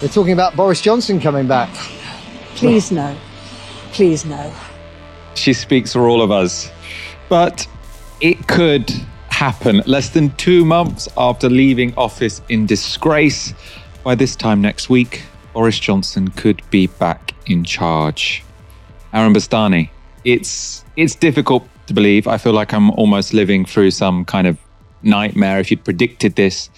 They're talking about Boris Johnson coming back. Please no. Please no. She speaks for all of us. But it could happen less than two months after leaving office in disgrace. By this time next week, Boris Johnson could be back in charge. Aaron Bastani, it's it's difficult to believe. I feel like I'm almost living through some kind of nightmare. If you'd predicted this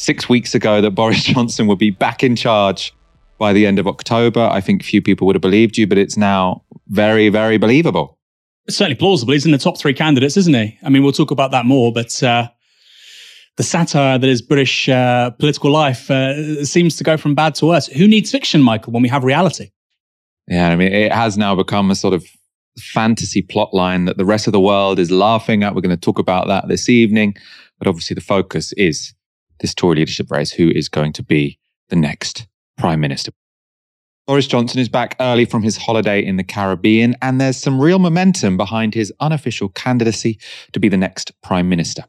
six weeks ago that Boris Johnson would be back in charge by the end of October, I think few people would have believed you, but it's now very, very believable. It's certainly plausible. He's in the top three candidates, isn't he? I mean, we'll talk about that more, but uh, the satire that is British uh, political life uh, seems to go from bad to worse. Who needs fiction, Michael, when we have reality? Yeah, I mean, it has now become a sort of fantasy plot line that the rest of the world is laughing at. We're going to talk about that this evening. But obviously, the focus is this Tory leadership race who is going to be the next prime minister. Boris Johnson is back early from his holiday in the Caribbean, and there's some real momentum behind his unofficial candidacy to be the next prime minister.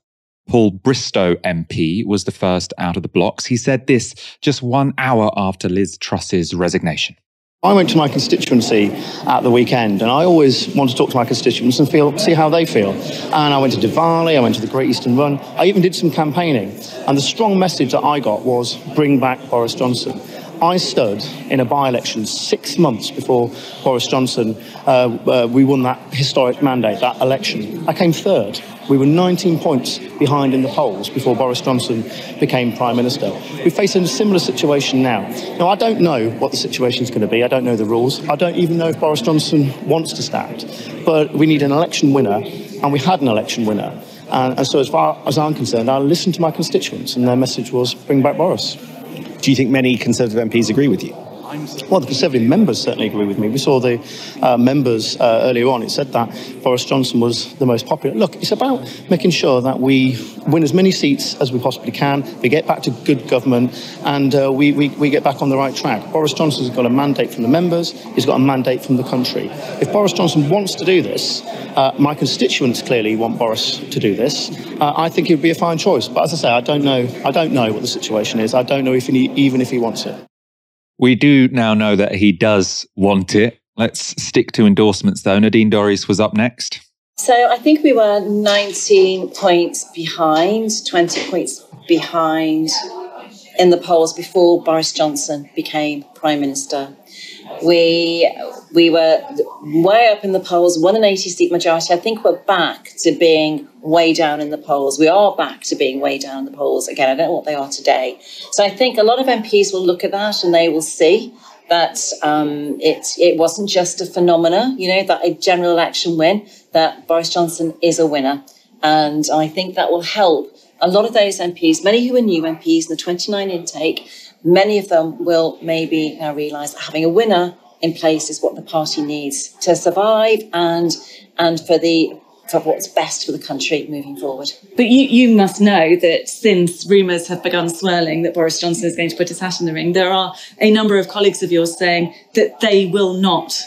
Paul Bristow MP was the first out of the blocks. He said this just one hour after Liz Truss's resignation. I went to my constituency at the weekend, and I always want to talk to my constituents and feel, see how they feel. And I went to Diwali, I went to the Great Eastern Run, I even did some campaigning. And the strong message that I got was bring back Boris Johnson. I stood in a by election six months before Boris Johnson, uh, uh, we won that historic mandate, that election. I came third. We were 19 points behind in the polls before Boris Johnson became Prime Minister. We face a similar situation now. Now, I don't know what the situation is going to be. I don't know the rules. I don't even know if Boris Johnson wants to stand. But we need an election winner, and we had an election winner. And, and so, as far as I'm concerned, I listened to my constituents, and their message was bring back Boris. Do you think many Conservative MPs agree with you? Well, the Conservative members certainly agree with me. We saw the uh, members uh, earlier on. It said that Boris Johnson was the most popular. Look, it's about making sure that we win as many seats as we possibly can, we get back to good government, and uh, we, we, we get back on the right track. Boris Johnson's got a mandate from the members, he's got a mandate from the country. If Boris Johnson wants to do this, uh, my constituents clearly want Boris to do this. Uh, I think it would be a fine choice. But as I say, I don't know. I don't know what the situation is. I don't know if he, even if he wants it. We do now know that he does want it. Let's stick to endorsements though. Nadine Dorries was up next. So I think we were 19 points behind, 20 points behind in the polls before Boris Johnson became Prime Minister. We we were way up in the polls, won an 80 seat majority. I think we're back to being way down in the polls. We are back to being way down in the polls. Again, I don't know what they are today. So I think a lot of MPs will look at that and they will see that um, it, it wasn't just a phenomena, you know, that a general election win, that Boris Johnson is a winner. And I think that will help a lot of those MPs, many who are new MPs in the 29 intake, many of them will maybe now realise that having a winner in place is what the party needs to survive and and for the for what's best for the country moving forward. But you, you must know that since rumours have begun swirling that Boris Johnson is going to put his hat in the ring, there are a number of colleagues of yours saying that they will not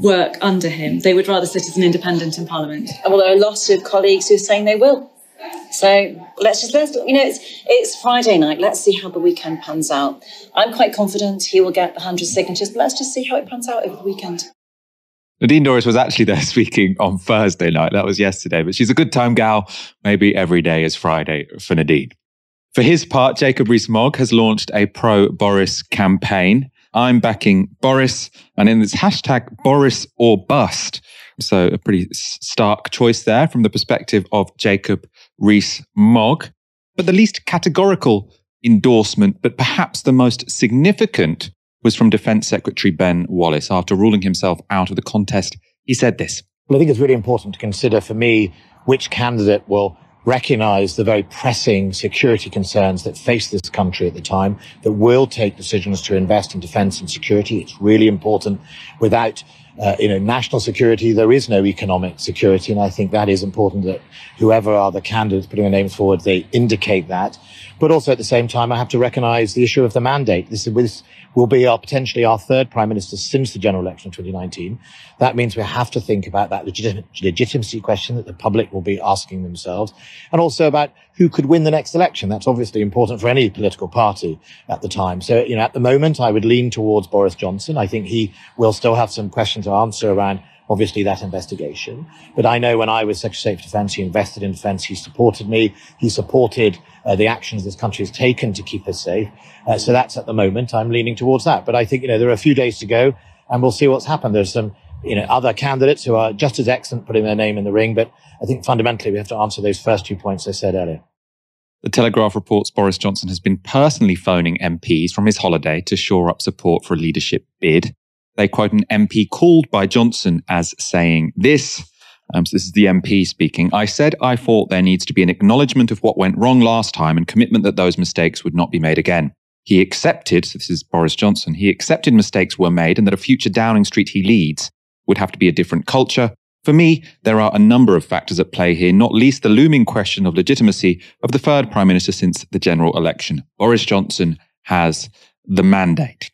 work under him. They would rather sit as an independent in Parliament. Well, there are lots of colleagues who are saying they will. So let's just let's you know it's it's Friday night. Let's see how the weekend pans out. I'm quite confident he will get the hundred signatures, let's just see how it pans out over the weekend. Nadine Dorries was actually there speaking on Thursday night. That was yesterday, but she's a good time gal. Maybe every day is Friday for Nadine. For his part, Jacob Rees-Mogg has launched a pro Boris campaign. I'm backing Boris, and in this hashtag Boris or bust. So a pretty stark choice there from the perspective of Jacob Rees-Mogg. But the least categorical endorsement, but perhaps the most significant, was from Defence Secretary Ben Wallace. After ruling himself out of the contest, he said this. Well, I think it's really important to consider for me which candidate will recognize the very pressing security concerns that face this country at the time, that will take decisions to invest in defense and security. It's really important without uh, you know, national security, there is no economic security. And I think that is important that whoever are the candidates putting their names forward, they indicate that. But also at the same time, I have to recognize the issue of the mandate. This, is, this will be our, potentially our third prime minister since the general election of 2019. That means we have to think about that legit- legitimacy question that the public will be asking themselves and also about who could win the next election. That's obviously important for any political party at the time. So, you know, at the moment, I would lean towards Boris Johnson. I think he will still have some questions to answer around obviously that investigation. But I know when I was Secretary of Defence, he invested in defence. He supported me. He supported uh, the actions this country has taken to keep us safe. Uh, so that's at the moment. I'm leaning towards that. But I think, you know, there are a few days to go and we'll see what's happened. There's some, you know, other candidates who are just as excellent putting their name in the ring. But I think fundamentally we have to answer those first two points I said earlier. The Telegraph reports Boris Johnson has been personally phoning MPs from his holiday to shore up support for a leadership bid. They quote an MP called by Johnson as saying this. Um, so this is the MP speaking. I said I thought there needs to be an acknowledgement of what went wrong last time and commitment that those mistakes would not be made again. He accepted, this is Boris Johnson, he accepted mistakes were made and that a future Downing Street he leads would have to be a different culture. For me, there are a number of factors at play here, not least the looming question of legitimacy of the third Prime Minister since the general election. Boris Johnson has the mandate.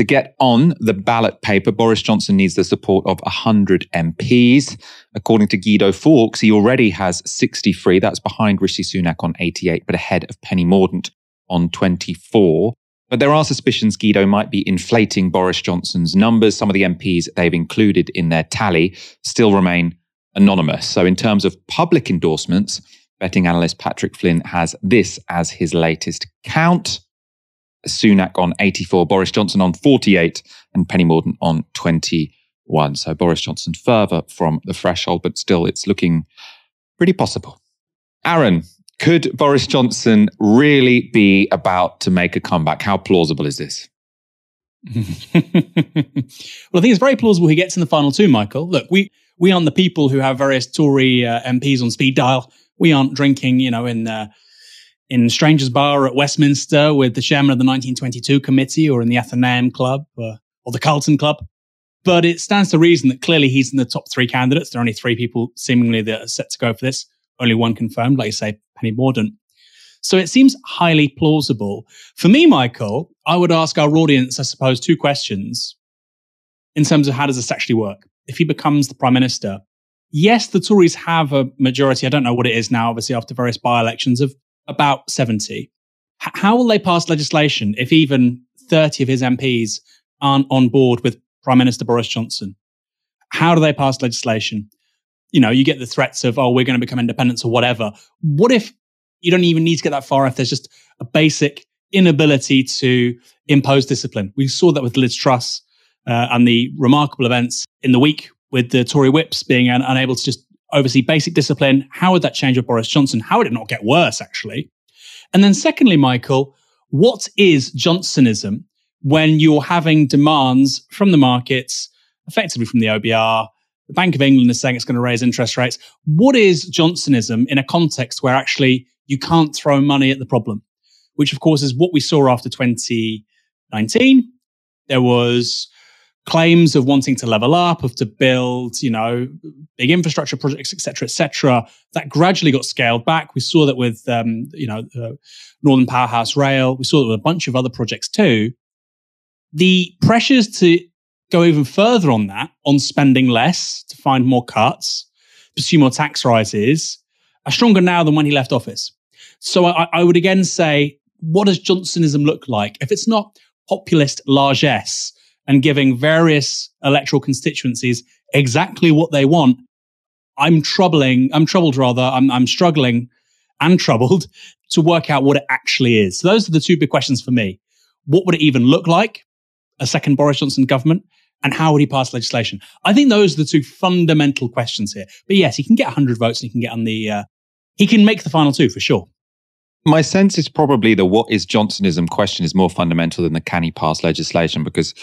To get on the ballot paper, Boris Johnson needs the support of 100 MPs. According to Guido Fawkes, he already has 63. That's behind Rishi Sunak on 88, but ahead of Penny Mordaunt on 24. But there are suspicions Guido might be inflating Boris Johnson's numbers. Some of the MPs they've included in their tally still remain anonymous. So, in terms of public endorsements, betting analyst Patrick Flynn has this as his latest count. Sunak on 84, Boris Johnson on 48, and Penny Mordaunt on 21. So Boris Johnson further from the threshold, but still it's looking pretty possible. Aaron, could Boris Johnson really be about to make a comeback? How plausible is this? well, I think it's very plausible he gets in the final two, Michael. Look, we we aren't the people who have various Tory uh, MPs on speed dial. We aren't drinking, you know, in uh, in Strangers Bar at Westminster with the chairman of the 1922 committee or in the Athenaeum Club or, or the Carlton Club. But it stands to reason that clearly he's in the top three candidates. There are only three people seemingly that are set to go for this. Only one confirmed, like you say, Penny Mordaunt. So it seems highly plausible. For me, Michael, I would ask our audience, I suppose, two questions in terms of how does this actually work? If he becomes the prime minister, yes, the Tories have a majority. I don't know what it is now, obviously, after various by elections of about 70. H- how will they pass legislation if even 30 of his MPs aren't on board with Prime Minister Boris Johnson? How do they pass legislation? You know, you get the threats of, oh, we're going to become independent or whatever. What if you don't even need to get that far if there's just a basic inability to impose discipline? We saw that with Liz Truss uh, and the remarkable events in the week with the Tory whips being un- unable to just oversee basic discipline. How would that change with Boris Johnson? How would it not get worse, actually? And then, secondly, Michael, what is Johnsonism when you're having demands from the markets, effectively from the OBR? The Bank of England is saying it's going to raise interest rates. What is Johnsonism in a context where actually you can't throw money at the problem? Which, of course, is what we saw after 2019. There was claims of wanting to level up, of to build, you know, big infrastructure projects, etc., etc. That gradually got scaled back. We saw that with, um, you know, uh, Northern Powerhouse Rail. We saw that with a bunch of other projects too. The pressures to go even further on that, on spending less to find more cuts, pursue more tax rises, are stronger now than when he left office. So I, I would again say, what does Johnsonism look like? If it's not populist largesse, and giving various electoral constituencies exactly what they want, I'm troubling, I'm troubled rather, I'm, I'm struggling and troubled to work out what it actually is. So those are the two big questions for me. What would it even look like? A second Boris Johnson government? And how would he pass legislation? I think those are the two fundamental questions here. But yes, he can get 100 votes and he can get on the, uh, he can make the final two for sure. My sense is probably the what is Johnsonism question is more fundamental than the can he pass legislation because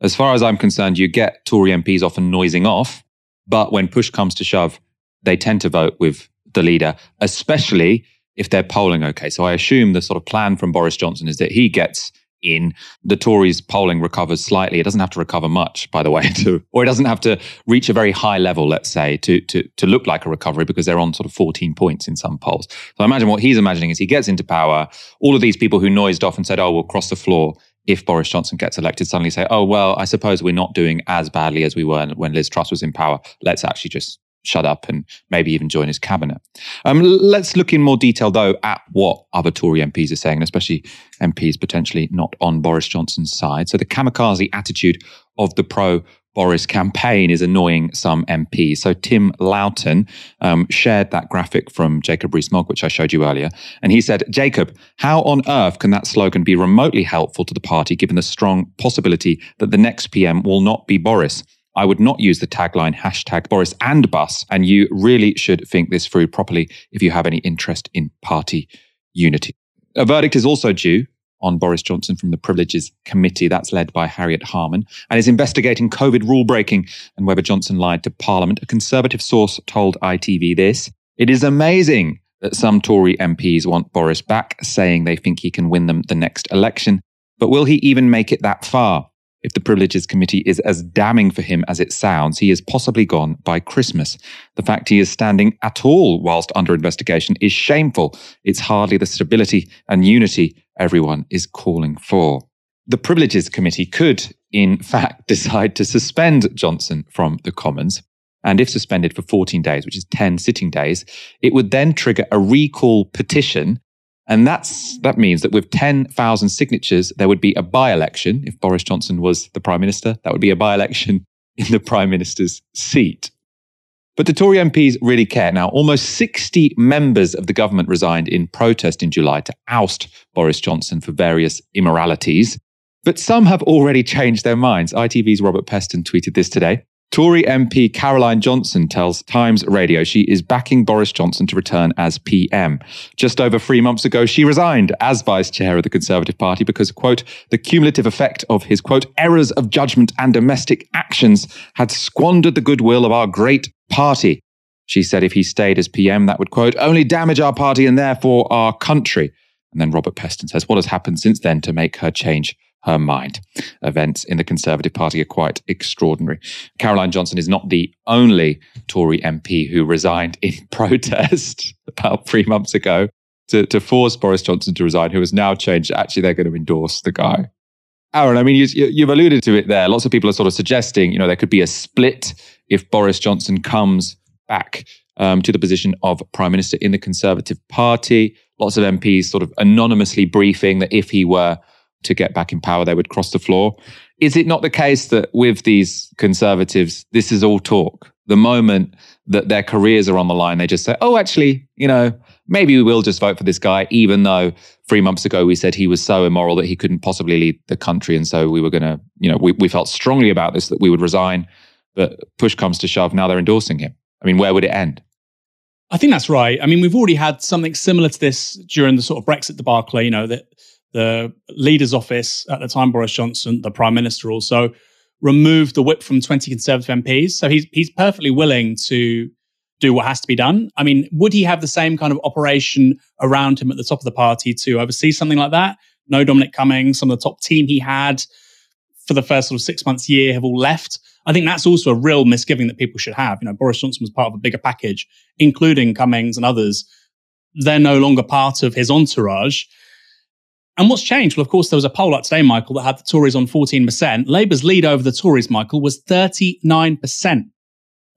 as far as I'm concerned, you get Tory MPs often noising off, but when push comes to shove, they tend to vote with the leader, especially if they're polling okay. So I assume the sort of plan from Boris Johnson is that he gets in. The Tories polling recovers slightly. It doesn't have to recover much, by the way, to, or it doesn't have to reach a very high level, let's say, to, to, to look like a recovery because they're on sort of 14 points in some polls. So I imagine what he's imagining is he gets into power. All of these people who noised off and said, oh, we'll cross the floor if Boris Johnson gets elected, suddenly say, oh, well, I suppose we're not doing as badly as we were when Liz Truss was in power. Let's actually just shut up and maybe even join his cabinet. Um, let's look in more detail, though, at what other Tory MPs are saying, especially MPs potentially not on Boris Johnson's side. So the kamikaze attitude of the pro Boris campaign is annoying some MPs. So Tim Loughton um, shared that graphic from Jacob Rees-Mogg, which I showed you earlier. And he said, Jacob, how on earth can that slogan be remotely helpful to the party given the strong possibility that the next PM will not be Boris? I would not use the tagline hashtag Boris and bus. And you really should think this through properly if you have any interest in party unity. A verdict is also due on Boris Johnson from the Privileges Committee. That's led by Harriet Harman and is investigating COVID rule breaking and whether Johnson lied to Parliament. A Conservative source told ITV this It is amazing that some Tory MPs want Boris back, saying they think he can win them the next election. But will he even make it that far? If the Privileges Committee is as damning for him as it sounds, he is possibly gone by Christmas. The fact he is standing at all whilst under investigation is shameful. It's hardly the stability and unity everyone is calling for. The Privileges Committee could, in fact, decide to suspend Johnson from the Commons. And if suspended for 14 days, which is 10 sitting days, it would then trigger a recall petition and that's, that means that with 10,000 signatures, there would be a by election. If Boris Johnson was the prime minister, that would be a by election in the prime minister's seat. But the Tory MPs really care. Now, almost 60 members of the government resigned in protest in July to oust Boris Johnson for various immoralities. But some have already changed their minds. ITV's Robert Peston tweeted this today. Tory MP Caroline Johnson tells Times Radio she is backing Boris Johnson to return as PM. Just over three months ago, she resigned as vice chair of the Conservative Party because, quote, the cumulative effect of his, quote, errors of judgment and domestic actions had squandered the goodwill of our great party. She said if he stayed as PM, that would, quote, only damage our party and therefore our country. And then Robert Peston says, what has happened since then to make her change her mind. Events in the Conservative Party are quite extraordinary. Caroline Johnson is not the only Tory MP who resigned in protest about three months ago to, to force Boris Johnson to resign, who has now changed. Actually, they're going to endorse the guy. Aaron, I mean, you, you've alluded to it there. Lots of people are sort of suggesting, you know, there could be a split if Boris Johnson comes back um, to the position of prime minister in the Conservative Party. Lots of MPs sort of anonymously briefing that if he were to get back in power, they would cross the floor. Is it not the case that with these conservatives, this is all talk? The moment that their careers are on the line, they just say, oh, actually, you know, maybe we will just vote for this guy, even though three months ago we said he was so immoral that he couldn't possibly lead the country. And so we were going to, you know, we, we felt strongly about this that we would resign. But push comes to shove, now they're endorsing him. I mean, where would it end? I think that's right. I mean, we've already had something similar to this during the sort of Brexit debacle, you know, that the leader's office at the time, Boris Johnson, the prime minister, also removed the whip from 20 Conservative MPs. So he's, he's perfectly willing to do what has to be done. I mean, would he have the same kind of operation around him at the top of the party to oversee something like that? No Dominic Cummings, some of the top team he had for the first sort of six months, year have all left. I think that's also a real misgiving that people should have. You know, Boris Johnson was part of a bigger package, including Cummings and others. They're no longer part of his entourage. And what's changed? Well, of course, there was a poll out today, Michael, that had the Tories on 14%. Labour's lead over the Tories, Michael, was 39%.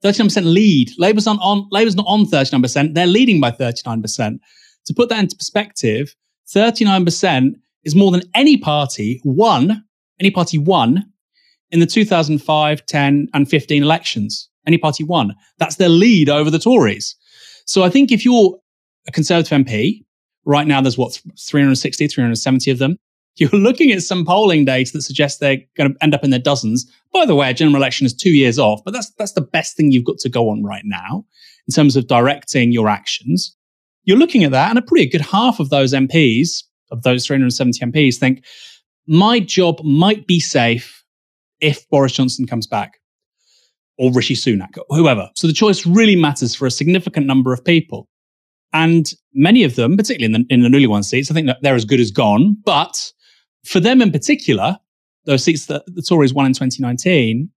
39% lead. Labour's not on, Labour's not on 39%. They're leading by 39%. To put that into perspective, 39% is more than any party won, any party won in the 2005, 10, and 15 elections. Any party won. That's their lead over the Tories. So I think if you're a Conservative MP, Right now, there's what, 360, 370 of them. You're looking at some polling data that suggests they're going to end up in their dozens. By the way, a general election is two years off, but that's, that's the best thing you've got to go on right now in terms of directing your actions. You're looking at that, and a pretty good half of those MPs, of those 370 MPs, think my job might be safe if Boris Johnson comes back or Rishi Sunak, or whoever. So the choice really matters for a significant number of people. And many of them, particularly in the, in the newly won seats, I think that they're as good as gone. But For them in particular, those seats that the Tories won in 2019,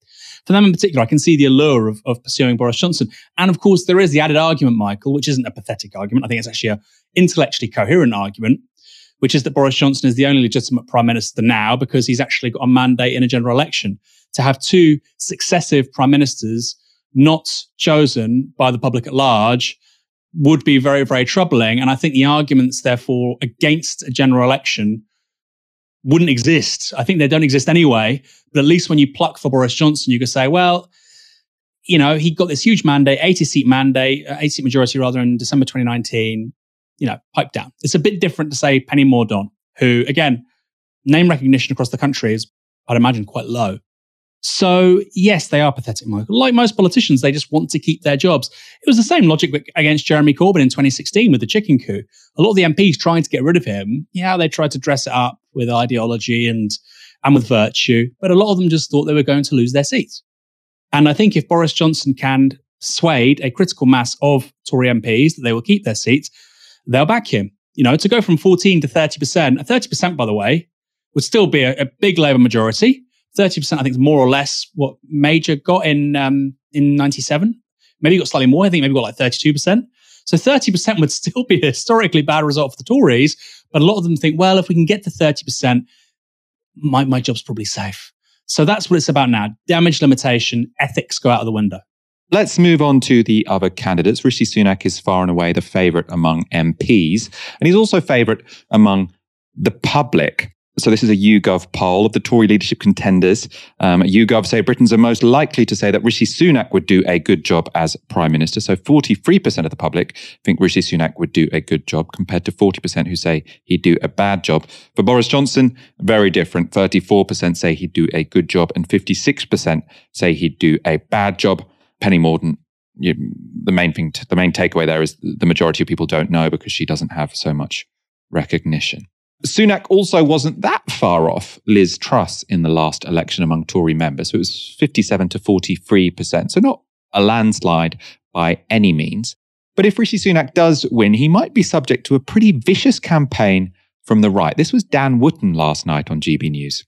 for them in particular, I can see the allure of, of pursuing Boris Johnson. And of course, there is the added argument, Michael, which isn't a pathetic argument. I think it's actually an intellectually coherent argument, which is that Boris Johnson is the only legitimate prime minister now because he's actually got a mandate in a general election. To have two successive prime ministers not chosen by the public at large would be very, very troubling. And I think the arguments, therefore, against a general election wouldn't exist. I think they don't exist anyway. But at least when you pluck for Boris Johnson, you could say, well, you know, he got this huge mandate, 80 seat mandate, uh, 80 seat majority rather in December 2019, you know, pipe down. It's a bit different to say Penny Mordaunt, who again, name recognition across the country is, I'd imagine, quite low. So yes, they are pathetic, Michael. Like most politicians, they just want to keep their jobs. It was the same logic against Jeremy Corbyn in 2016 with the chicken coup. A lot of the MPs trying to get rid of him, yeah, they tried to dress it up with ideology and and with virtue, but a lot of them just thought they were going to lose their seats. And I think if Boris Johnson can swayed a critical mass of Tory MPs that they will keep their seats, they'll back him. You know, to go from 14 to 30%, 30%, by the way, would still be a, a big Labour majority 30%, I think, is more or less what Major got in um, in 97. Maybe he got slightly more. I think maybe got like 32%. So 30% would still be a historically bad result for the Tories. But a lot of them think, well, if we can get to 30%, my, my job's probably safe. So that's what it's about now. Damage limitation, ethics go out of the window. Let's move on to the other candidates. Rishi Sunak is far and away the favourite among MPs, and he's also favourite among the public. So this is a YouGov poll of the Tory leadership contenders. Um, YouGov say Britons are most likely to say that Rishi Sunak would do a good job as Prime Minister. So 43% of the public think Rishi Sunak would do a good job compared to 40% who say he'd do a bad job. For Boris Johnson, very different. 34% say he'd do a good job and 56% say he'd do a bad job. Penny Mordaunt you, the main thing, the main takeaway there is the majority of people don't know because she doesn't have so much recognition. Sunak also wasn't that far off Liz Truss in the last election among Tory members. So it was 57 to 43%. So not a landslide by any means. But if Rishi Sunak does win, he might be subject to a pretty vicious campaign from the right. This was Dan Wootton last night on GB News.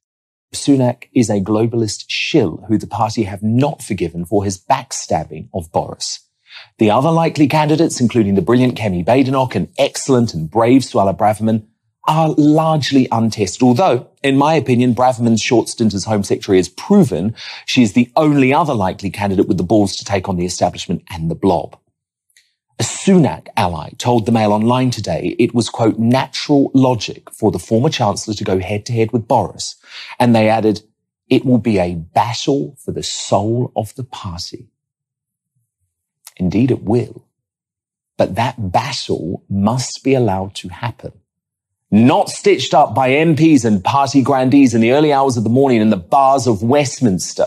Sunak is a globalist shill who the party have not forgiven for his backstabbing of Boris. The other likely candidates, including the brilliant Kemi Badenoch and excellent and brave Suella Braverman, are largely untested. Although, in my opinion, Braverman's short stint as Home Secretary has proven she is the only other likely candidate with the balls to take on the establishment and the blob. A Sunak ally told the Mail Online today it was, quote, natural logic for the former Chancellor to go head to head with Boris. And they added, it will be a battle for the soul of the party. Indeed, it will. But that battle must be allowed to happen not stitched up by MPs and party grandees in the early hours of the morning in the bars of Westminster.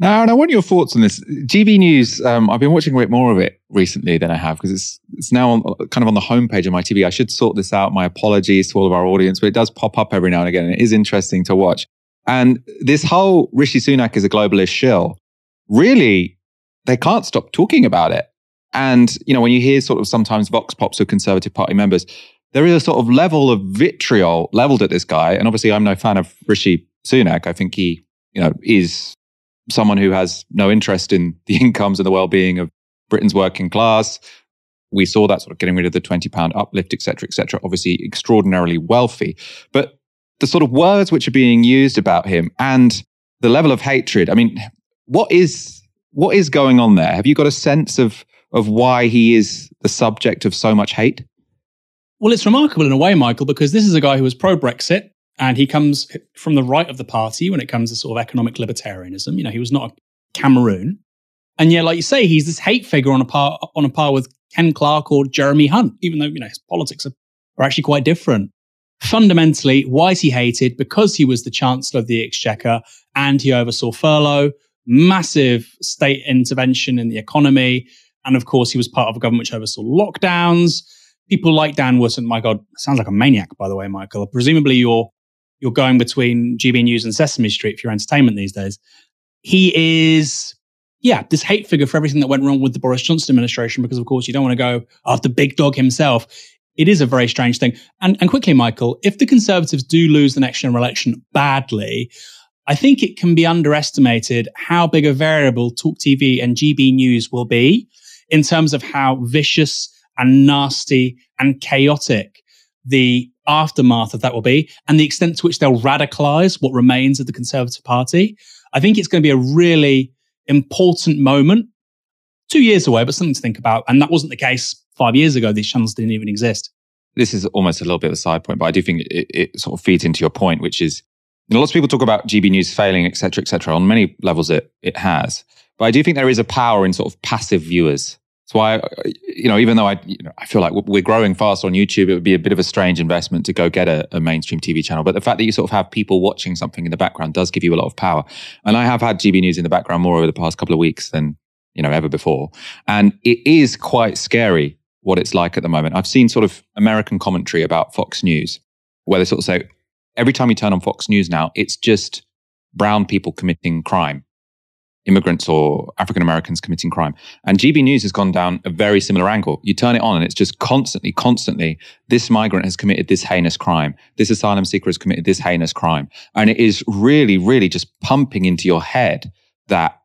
Now, and I want your thoughts on this. GB News, um, I've been watching a bit more of it recently than I have because it's it's now on, kind of on the homepage of my TV. I should sort this out. My apologies to all of our audience, but it does pop up every now and again. And it is interesting to watch. And this whole Rishi Sunak is a globalist shill, really, they can't stop talking about it. And, you know, when you hear sort of sometimes vox pops of Conservative Party members, there is a sort of level of vitriol leveled at this guy. And obviously, I'm no fan of Rishi Sunak. I think he, you know, is someone who has no interest in the incomes and the well-being of Britain's working class. We saw that sort of getting rid of the 20 pound uplift, et cetera, et cetera. Obviously, extraordinarily wealthy. But the sort of words which are being used about him and the level of hatred. I mean, what is what is going on there? Have you got a sense of of why he is the subject of so much hate? Well, it's remarkable in a way, Michael, because this is a guy who was pro Brexit and he comes from the right of the party when it comes to sort of economic libertarianism. You know, he was not a Cameroon. And yet, like you say, he's this hate figure on a par on a par with Ken Clarke or Jeremy Hunt, even though, you know, his politics are, are actually quite different. Fundamentally, why is he hated? Because he was the Chancellor of the Exchequer and he oversaw furlough, massive state intervention in the economy. And of course, he was part of a government which oversaw lockdowns people like Dan Wootton, my God, sounds like a maniac, by the way, Michael. Presumably you're you're going between GB News and Sesame Street for your entertainment these days. He is, yeah, this hate figure for everything that went wrong with the Boris Johnson administration, because of course you don't want to go after Big Dog himself. it is a very strange thing. And, and quickly, Michael, if the Conservatives do lose the next general election badly, I think it can be underestimated how big a variable Talk TV and GB News will be in terms of how vicious and nasty and chaotic the aftermath of that will be and the extent to which they'll radicalize what remains of the Conservative Party. I think it's going to be a really important moment. Two years away, but something to think about. And that wasn't the case five years ago. These channels didn't even exist. This is almost a little bit of a side point, but I do think it, it sort of feeds into your point, which is you know, lots of people talk about GB News failing, et cetera, et cetera. On many levels, it it has. But I do think there is a power in sort of passive viewers that's why, uh, you know, even though I, you know, I feel like we're growing fast on YouTube, it would be a bit of a strange investment to go get a, a, mainstream TV channel. But the fact that you sort of have people watching something in the background does give you a lot of power. And I have had GB News in the background more over the past couple of weeks than, you know, ever before. And it is quite scary what it's like at the moment. I've seen sort of American commentary about Fox News where they sort of say, every time you turn on Fox News now, it's just brown people committing crime immigrants or African Americans committing crime. And GB News has gone down a very similar angle. You turn it on and it's just constantly, constantly, this migrant has committed this heinous crime. This asylum seeker has committed this heinous crime. And it is really, really just pumping into your head that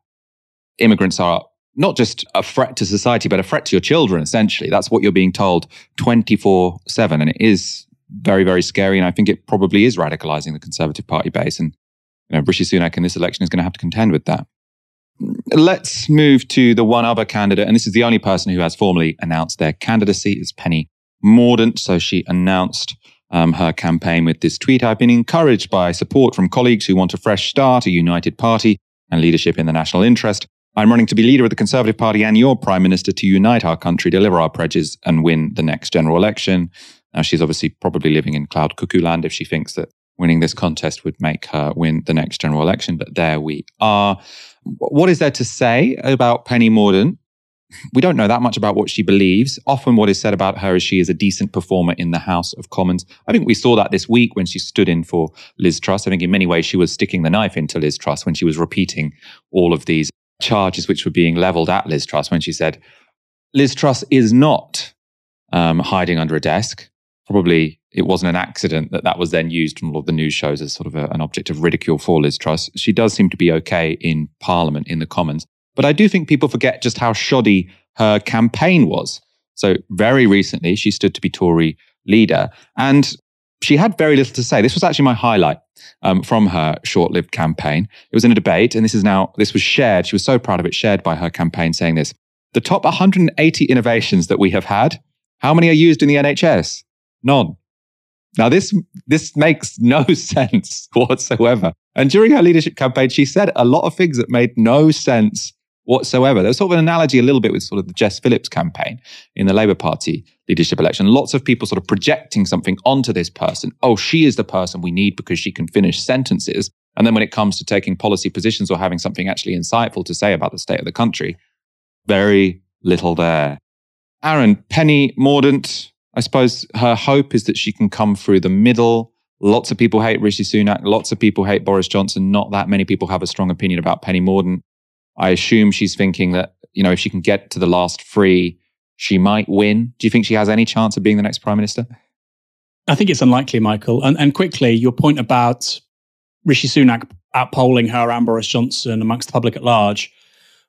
immigrants are not just a threat to society, but a threat to your children, essentially. That's what you're being told 24 7. And it is very, very scary. And I think it probably is radicalizing the Conservative Party base. And you know, Rishi Sunak in this election is going to have to contend with that. Let's move to the one other candidate, and this is the only person who has formally announced their candidacy. Is Penny Mordaunt. So she announced um, her campaign with this tweet. I've been encouraged by support from colleagues who want a fresh start, a united party, and leadership in the national interest. I'm running to be leader of the Conservative Party and your Prime Minister to unite our country, deliver our pledges, and win the next general election. Now, she's obviously probably living in cloud cuckoo land if she thinks that winning this contest would make her win the next general election, but there we are. What is there to say about Penny Mordaunt? We don't know that much about what she believes. Often, what is said about her is she is a decent performer in the House of Commons. I think we saw that this week when she stood in for Liz Truss. I think in many ways she was sticking the knife into Liz Truss when she was repeating all of these charges which were being leveled at Liz Truss when she said, Liz Truss is not um, hiding under a desk. Probably it wasn't an accident that that was then used from all of the news shows as sort of a, an object of ridicule for Liz Truss. She does seem to be okay in Parliament, in the Commons. But I do think people forget just how shoddy her campaign was. So very recently, she stood to be Tory leader, and she had very little to say. This was actually my highlight um, from her short-lived campaign. It was in a debate, and this is now this was shared. She was so proud of it, shared by her campaign, saying this: "The top 180 innovations that we have had, how many are used in the NHS? None. Now, this, this makes no sense whatsoever. And during her leadership campaign, she said a lot of things that made no sense whatsoever. There was sort of an analogy a little bit with sort of the Jess Phillips campaign in the Labour Party leadership election. Lots of people sort of projecting something onto this person. Oh, she is the person we need because she can finish sentences. And then when it comes to taking policy positions or having something actually insightful to say about the state of the country, very little there. Aaron, Penny Mordaunt, I suppose her hope is that she can come through the middle. Lots of people hate Rishi Sunak. Lots of people hate Boris Johnson. Not that many people have a strong opinion about Penny Mordaunt. I assume she's thinking that, you know, if she can get to the last three, she might win. Do you think she has any chance of being the next prime minister? I think it's unlikely, Michael. And, and quickly, your point about Rishi Sunak outpolling her and Boris Johnson amongst the public at large.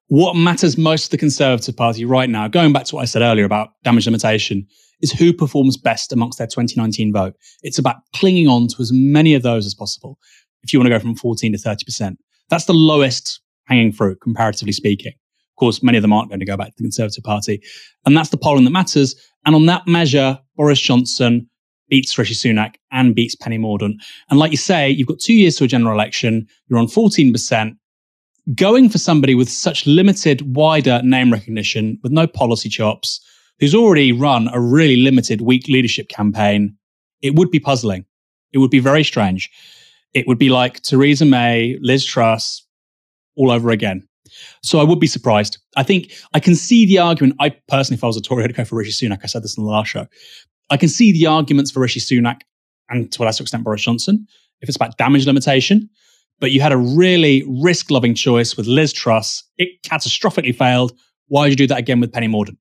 What matters most to the Conservative Party right now, going back to what I said earlier about damage limitation, is who performs best amongst their 2019 vote. It's about clinging on to as many of those as possible. If you want to go from 14 to 30%, that's the lowest hanging fruit, comparatively speaking. Of course, many of them aren't going to go back to the Conservative Party. And that's the polling that matters. And on that measure, Boris Johnson beats Rishi Sunak and beats Penny Mordaunt. And like you say, you've got two years to a general election. You're on 14%. Going for somebody with such limited, wider name recognition, with no policy chops, who's already run a really limited weak leadership campaign, it would be puzzling. It would be very strange. It would be like Theresa May, Liz Truss, all over again. So I would be surprised. I think I can see the argument. I personally, if I was a Tory, I'd go for Rishi Sunak. I said this in the last show. I can see the arguments for Rishi Sunak and to a lesser extent Boris Johnson if it's about damage limitation. But you had a really risk loving choice with Liz Truss. It catastrophically failed. Why did you do that again with Penny Mordaunt?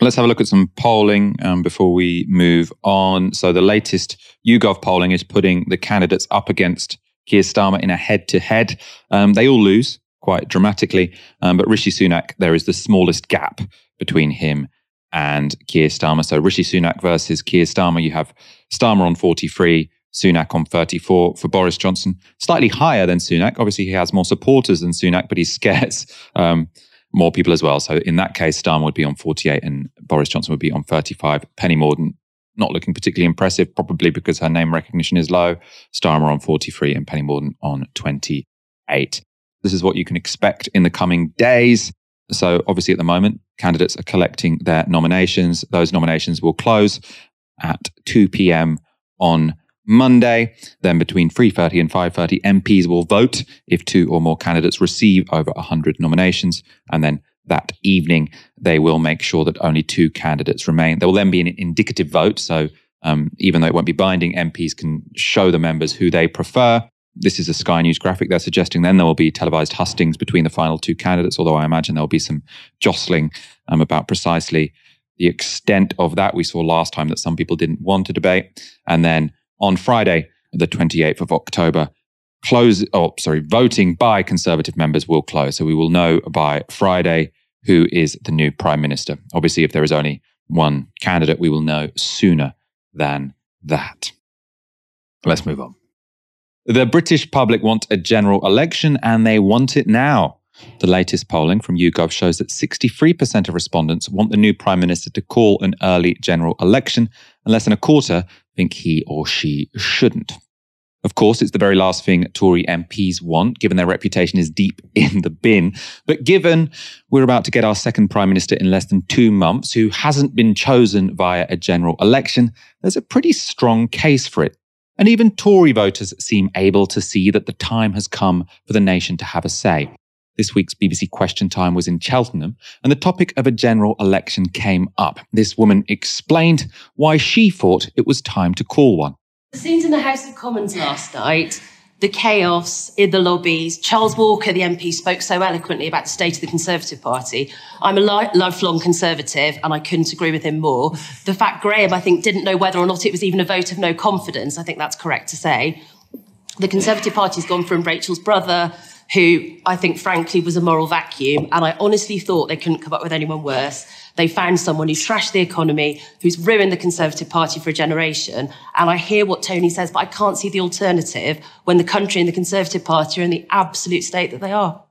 Let's have a look at some polling um, before we move on. So the latest YouGov polling is putting the candidates up against Keir Starmer in a head-to-head. Um, they all lose quite dramatically, um, but Rishi Sunak, there is the smallest gap between him and Keir Starmer. So Rishi Sunak versus Keir Starmer, you have Starmer on 43, Sunak on 34 for Boris Johnson, slightly higher than Sunak. Obviously, he has more supporters than Sunak, but he scares um, more people as well. So in that case, Starmer would be on 48 and Boris Johnson would be on 35. Penny Mordaunt not looking particularly impressive, probably because her name recognition is low. Starmer on 43 and Penny Mordaunt on 28. This is what you can expect in the coming days. So obviously at the moment, candidates are collecting their nominations. Those nominations will close at 2 p.m. on Monday. Then between 3.30 and 5.30, MPs will vote if two or more candidates receive over 100 nominations. And then that evening, they will make sure that only two candidates remain. There will then be an indicative vote. So um, even though it won't be binding, MPs can show the members who they prefer. This is a Sky News graphic. They're suggesting then there will be televised hustings between the final two candidates, although I imagine there will be some jostling um, about precisely the extent of that. We saw last time that some people didn't want to debate. And then on Friday, the 28th of October, close, oh, sorry, voting by Conservative members will close. So we will know by Friday who is the new Prime Minister. Obviously, if there is only one candidate, we will know sooner than that. Let's move on. The British public want a general election and they want it now. The latest polling from YouGov shows that 63% of respondents want the new Prime Minister to call an early general election, and less than a quarter think he or she shouldn't. Of course, it's the very last thing Tory MPs want, given their reputation is deep in the bin. But given we're about to get our second Prime Minister in less than two months, who hasn't been chosen via a general election, there's a pretty strong case for it. And even Tory voters seem able to see that the time has come for the nation to have a say. This week's BBC Question Time was in Cheltenham, and the topic of a general election came up. This woman explained why she thought it was time to call one. The scenes in the House of Commons last night, the chaos in the lobbies. Charles Walker, the MP, spoke so eloquently about the state of the Conservative Party. I'm a li- lifelong Conservative, and I couldn't agree with him more. The fact Graham, I think, didn't know whether or not it was even a vote of no confidence, I think that's correct to say. The Conservative Party's gone from Rachel's brother, who I think, frankly, was a moral vacuum, and I honestly thought they couldn't come up with anyone worse. They found someone who's trashed the economy, who's ruined the Conservative Party for a generation. And I hear what Tony says, but I can't see the alternative when the country and the Conservative Party are in the absolute state that they are.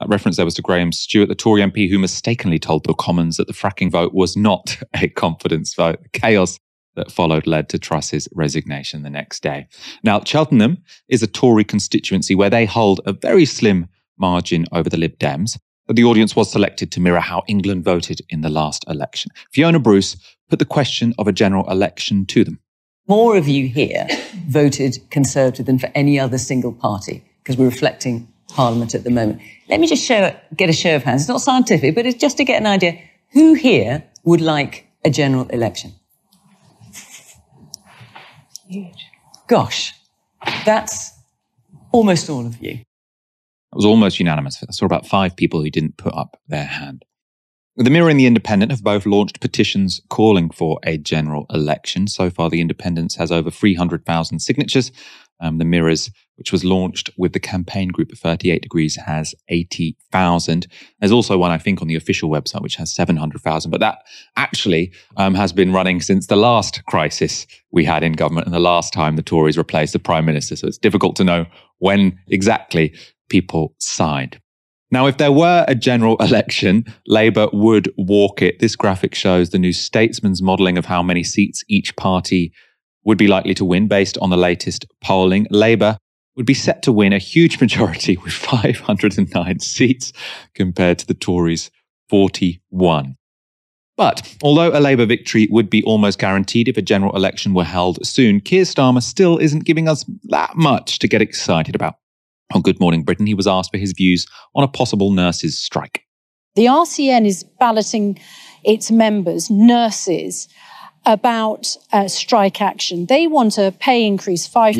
That reference there was to Graham Stuart, the Tory MP who mistakenly told the Commons that the fracking vote was not a confidence vote. Chaos that followed led to Truss's resignation the next day. Now, Cheltenham is a Tory constituency where they hold a very slim margin over the Lib Dems but the audience was selected to mirror how England voted in the last election. Fiona Bruce put the question of a general election to them. More of you here voted Conservative than for any other single party because we're reflecting Parliament at the moment. Let me just show, get a show of hands. It's not scientific, but it's just to get an idea. Who here would like a general election? Huge. Gosh, that's almost all of you. It was almost unanimous. I saw about five people who didn't put up their hand. The Mirror and The Independent have both launched petitions calling for a general election. So far, The Independent has over 300,000 signatures. Um, the Mirror's, which was launched with the campaign group of 38 Degrees, has 80,000. There's also one, I think, on the official website, which has 700,000. But that actually um, has been running since the last crisis we had in government and the last time the Tories replaced the Prime Minister. So it's difficult to know when exactly people signed. Now, if there were a general election, Labour would walk it. This graphic shows the New Statesman's modelling of how many seats each party would be likely to win based on the latest polling. Labour would be set to win a huge majority with 509 seats compared to the Tories' 41. But although a Labour victory would be almost guaranteed if a general election were held soon, Keir Starmer still isn't giving us that much to get excited about. On Good Morning Britain, he was asked for his views on a possible nurses' strike. The RCN is balloting its members, nurses, about uh, strike action. They want a pay increase 5%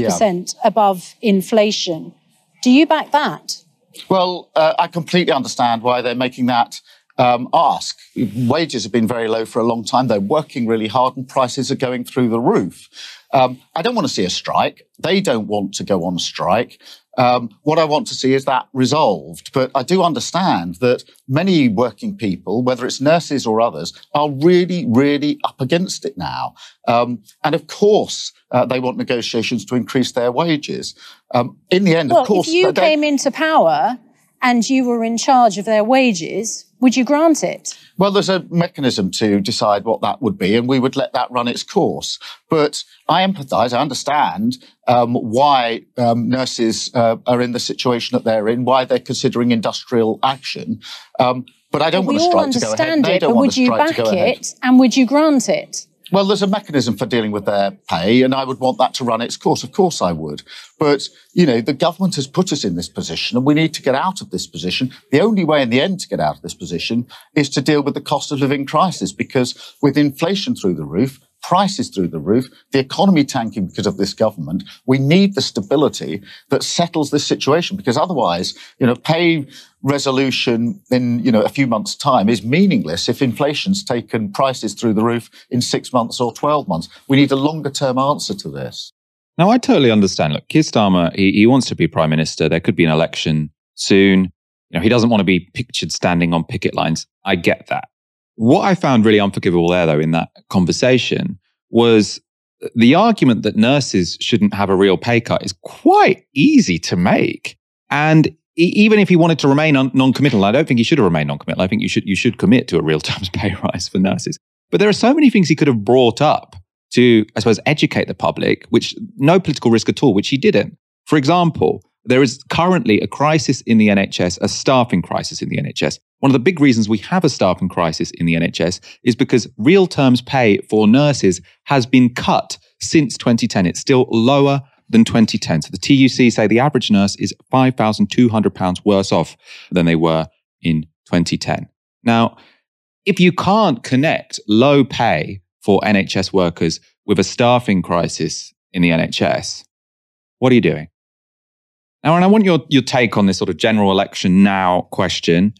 yeah. above inflation. Do you back that? Well, uh, I completely understand why they're making that um, ask. Wages have been very low for a long time. They're working really hard and prices are going through the roof. Um, I don't want to see a strike. They don't want to go on strike. Um, what I want to see is that resolved. But I do understand that many working people, whether it's nurses or others, are really, really up against it now. Um, and of course, uh, they want negotiations to increase their wages. Um, in the end, well, of course, if you came into power and you were in charge of their wages, would you grant it? Well, there's a mechanism to decide what that would be, and we would let that run its course. But I empathise, I understand um, why um, nurses uh, are in the situation that they're in, why they're considering industrial action. Um, but I don't we want to strike to go ahead. It, they don't but would you back it, and would you grant it? Well, there's a mechanism for dealing with their pay, and I would want that to run its course. Of course, I would. But, you know, the government has put us in this position, and we need to get out of this position. The only way in the end to get out of this position is to deal with the cost of living crisis, because with inflation through the roof, prices through the roof, the economy tanking because of this government. We need the stability that settles this situation because otherwise, you know, pay resolution in, you know, a few months time is meaningless if inflation's taken prices through the roof in six months or 12 months. We need a longer term answer to this. Now, I totally understand. Look, Keir Starmer, he, he wants to be prime minister. There could be an election soon. You know, he doesn't want to be pictured standing on picket lines. I get that. What I found really unforgivable there, though, in that conversation was the argument that nurses shouldn't have a real pay cut is quite easy to make. And even if he wanted to remain non-committal, I don't think he should have remained non-committal. I think you should you should commit to a real terms pay rise for nurses. But there are so many things he could have brought up to, I suppose, educate the public, which no political risk at all, which he didn't. For example, there is currently a crisis in the NHS, a staffing crisis in the NHS. One of the big reasons we have a staffing crisis in the NHS is because real terms pay for nurses has been cut since 2010. It's still lower than 2010. So the TUC say the average nurse is £5,200 worse off than they were in 2010. Now, if you can't connect low pay for NHS workers with a staffing crisis in the NHS, what are you doing? Now, and I want your, your take on this sort of general election now question.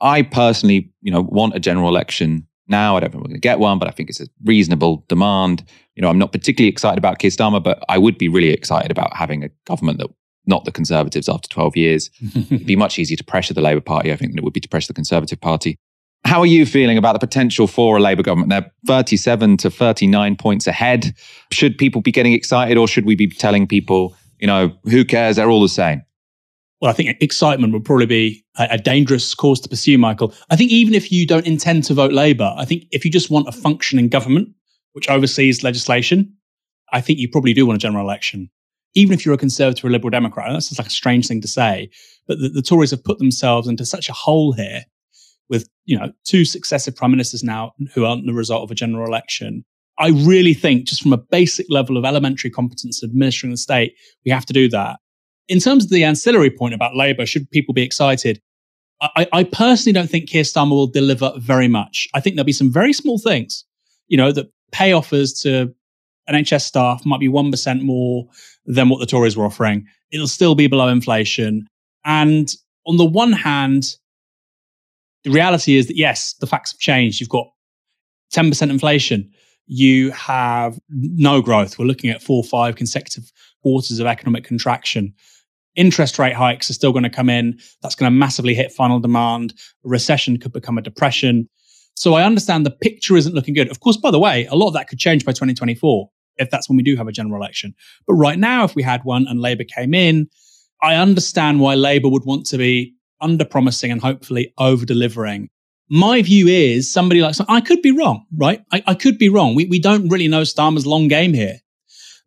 I personally, you know, want a general election now. I don't think we're going to get one, but I think it's a reasonable demand. You know, I'm not particularly excited about Keir Starmer, but I would be really excited about having a government that not the Conservatives after 12 years. It'd be much easier to pressure the Labour Party, I think, than it would be to pressure the Conservative Party. How are you feeling about the potential for a Labour government? They're 37 to 39 points ahead. Should people be getting excited or should we be telling people you know, who cares? They're all the same. Well, I think excitement would probably be a, a, dangerous course to pursue, Michael. I think even if you don't intend to vote Labour, I think if you just want a functioning government which oversees legislation, I think you probably do want a general election. Even if you're a conservative or liberal Democrat, that's just like a strange thing to say, but the, the Tories have put themselves into such a hole here with, you know, two successive prime ministers now who aren't the result of a general election I really think, just from a basic level of elementary competence administering the state, we have to do that. In terms of the ancillary point about Labour, should people be excited? I, I personally don't think Keir Starmer will deliver very much. I think there'll be some very small things, you know, that pay offers to NHS staff might be 1% more than what the Tories were offering. It'll still be below inflation. And on the one hand, the reality is that yes, the facts have changed. You've got 10% inflation you have no growth. We're looking at four or five consecutive quarters of economic contraction. Interest rate hikes are still going to come in. That's going to massively hit final demand. Recession could become a depression. So I understand the picture isn't looking good. Of course, by the way, a lot of that could change by 2024 if that's when we do have a general election. But right now, if we had one and Labour came in, I understand why Labour would want to be under promising and hopefully over delivering my view is somebody like, I could be wrong, right? I, I could be wrong. We, we don't really know Starmer's long game here.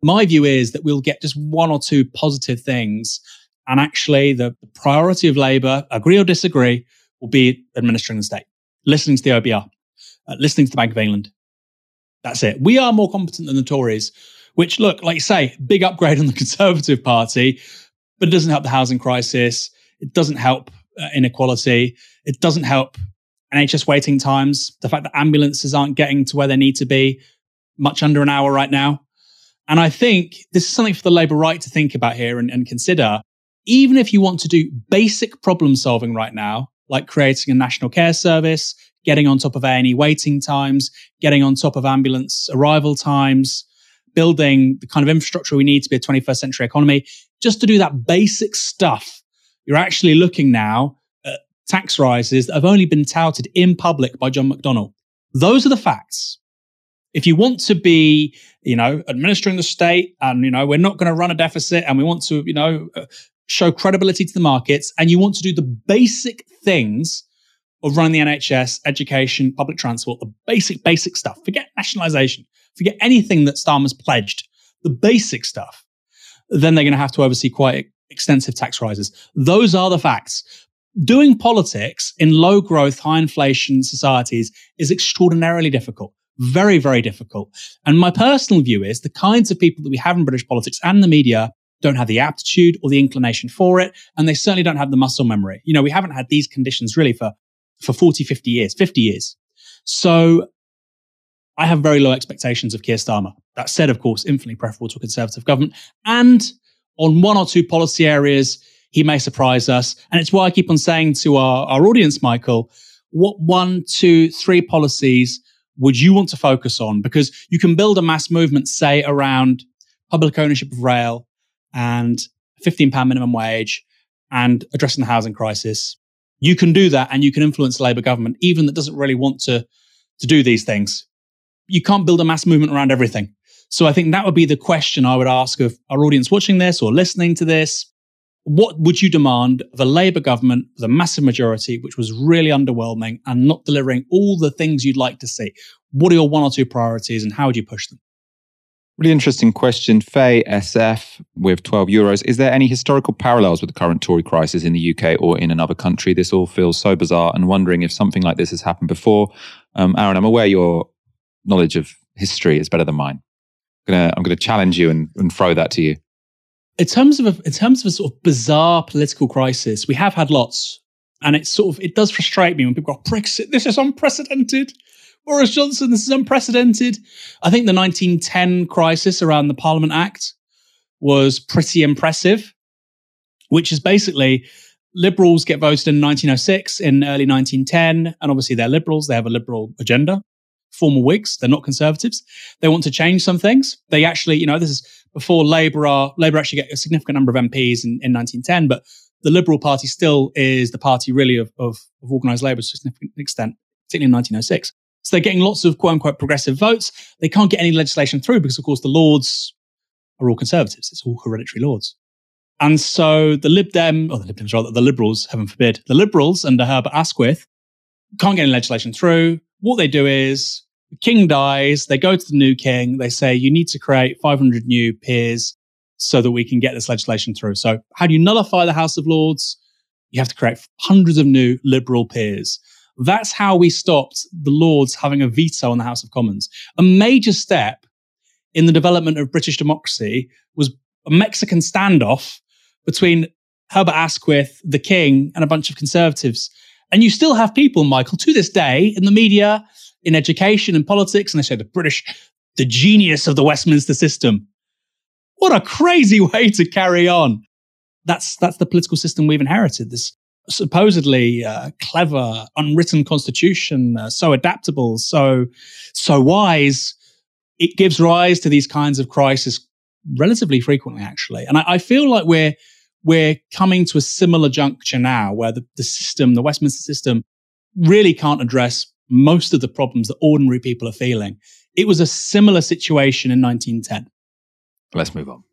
My view is that we'll get just one or two positive things. And actually, the, priority of Labour, agree or disagree, will be administering the state, listening to the OBR, uh, listening to the Bank of England. That's it. We are more competent than the Tories, which look, like you say, big upgrade on the Conservative Party, but it doesn't help the housing crisis. It doesn't help uh, inequality. It doesn't help NHS waiting times, the fact that ambulances aren't getting to where they need to be, much under an hour right now. And I think this is something for the Labour right to think about here and, and consider. Even if you want to do basic problem solving right now, like creating a national care service, getting on top of A&E waiting times, getting on top of ambulance arrival times, building the kind of infrastructure we need to be a 21st century economy. Just to do that basic stuff, you're actually looking now tax rises that have only been touted in public by John McDonnell. Those are the facts. If you want to be, you know, administering the state and, you know, we're not going to run a deficit and we want to, you know, uh, show credibility to the markets and you want to do the basic things of running the NHS, education, public transport, the basic, basic stuff. Forget nationalisation. Forget anything that Starmer's pledged. The basic stuff. Then they're going to have to oversee quite extensive tax rises. Those are the facts. Doing politics in low growth, high inflation societies is extraordinarily difficult. Very, very difficult. And my personal view is the kinds of people that we have in British politics and the media don't have the aptitude or the inclination for it. And they certainly don't have the muscle memory. You know, we haven't had these conditions really for for 40, 50 years, 50 years. So I have very low expectations of Keir Starmer. That said, of course, infinitely preferable to a Conservative government. And on one or two policy areas, he may surprise us. And it's why I keep on saying to our, our audience, Michael, what one, two, three policies would you want to focus on? Because you can build a mass movement, say, around public ownership of rail and £15 minimum wage and addressing the housing crisis you can do that and you can influence the Labour government, even that doesn't really want to, to do these things. You can't build a mass movement around everything. So I think that would be the question I would ask of our audience watching this or listening to this. What would you demand of a Labour government with a massive majority, which was really underwhelming and not delivering all the things you'd like to see? What are your one or two priorities and how would you push them? Really interesting question. Faye SF with 12 euros. Is there any historical parallels with the current Tory crisis in the UK or in another country? This all feels so bizarre and wondering if something like this has happened before. Um, Aaron, I'm aware your knowledge of history is better than mine. I'm I'm gonna challenge you and, and throw that to you. In terms of a, in terms of a sort of bizarre political crisis, we have had lots, and it's sort of it does frustrate me when people go Brexit. This is unprecedented. Boris Johnson, this is unprecedented. I think the 1910 crisis around the Parliament Act was pretty impressive, which is basically liberals get voted in 1906, in early 1910, and obviously they're liberals, they have a liberal agenda. Former Whigs, they're not conservatives. They want to change some things. They actually, you know, this is before Labour are, Labour actually get a significant number of MPs in, in 1910, but the Liberal Party still is the party really of, of, of organised labour to a significant extent, particularly in 1906. So they're getting lots of quote unquote progressive votes. They can't get any legislation through because, of course, the Lords are all conservatives. It's all hereditary Lords. And so the Lib Dem, or the Lib Dems rather, the Liberals, heaven forbid, the Liberals under Herbert Asquith can't get any legislation through. What they do is the king dies, they go to the new king, they say, you need to create 500 new peers so that we can get this legislation through. So how do you nullify the House of Lords? You have to create hundreds of new liberal peers. That's how we stopped the Lords having a veto on the House of Commons. A major step in the development of British democracy was a Mexican standoff between Herbert Asquith, the King, and a bunch of conservatives. And you still have people, Michael, to this day in the media, in education and politics, and they say the British, the genius of the Westminster system. What a crazy way to carry on. That's that's the political system we've inherited. This supposedly uh, clever, unwritten constitution, uh, so adaptable, so so wise, it gives rise to these kinds of crises relatively frequently, actually. And I, I feel like we're we're coming to a similar juncture now, where the, the system, the Westminster system, really can't address most of the problems that ordinary people are feeling. It was a similar situation in 1910. Let's move on.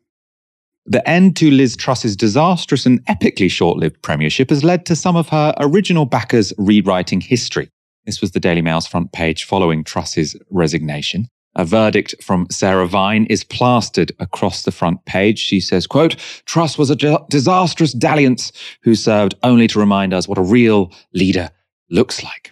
The end to Liz Truss's disastrous and epically short lived premiership has led to some of her original backers rewriting history. This was the Daily Mail's front page following Truss's resignation. A verdict from Sarah Vine is plastered across the front page. She says, quote, Truss was a disastrous dalliance who served only to remind us what a real leader looks like.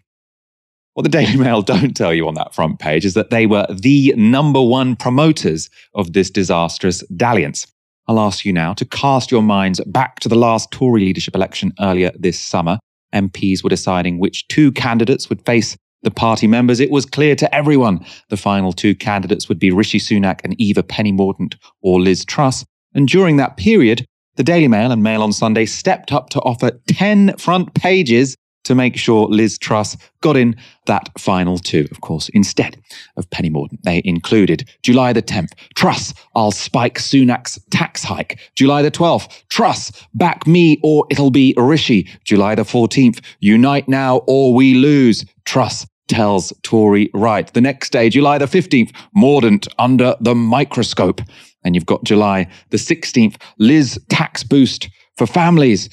What the Daily Mail don't tell you on that front page is that they were the number one promoters of this disastrous dalliance. I'll ask you now to cast your minds back to the last Tory leadership election earlier this summer. MPs were deciding which two candidates would face the party members. It was clear to everyone the final two candidates would be Rishi Sunak and Eva Penny Mordaunt or Liz Truss. And during that period, the Daily Mail and Mail on Sunday stepped up to offer 10 front pages to make sure Liz Truss got in that final two, of course, instead of Penny Mordaunt. They included July the 10th, Truss, I'll spike Sunak's tax hike. July the 12th, Truss, back me or it'll be Rishi. July the 14th, unite now or we lose. Truss, tells Tory right. The next day, July the 15th, Mordaunt under the microscope. And you've got July the 16th, Liz tax boost for families.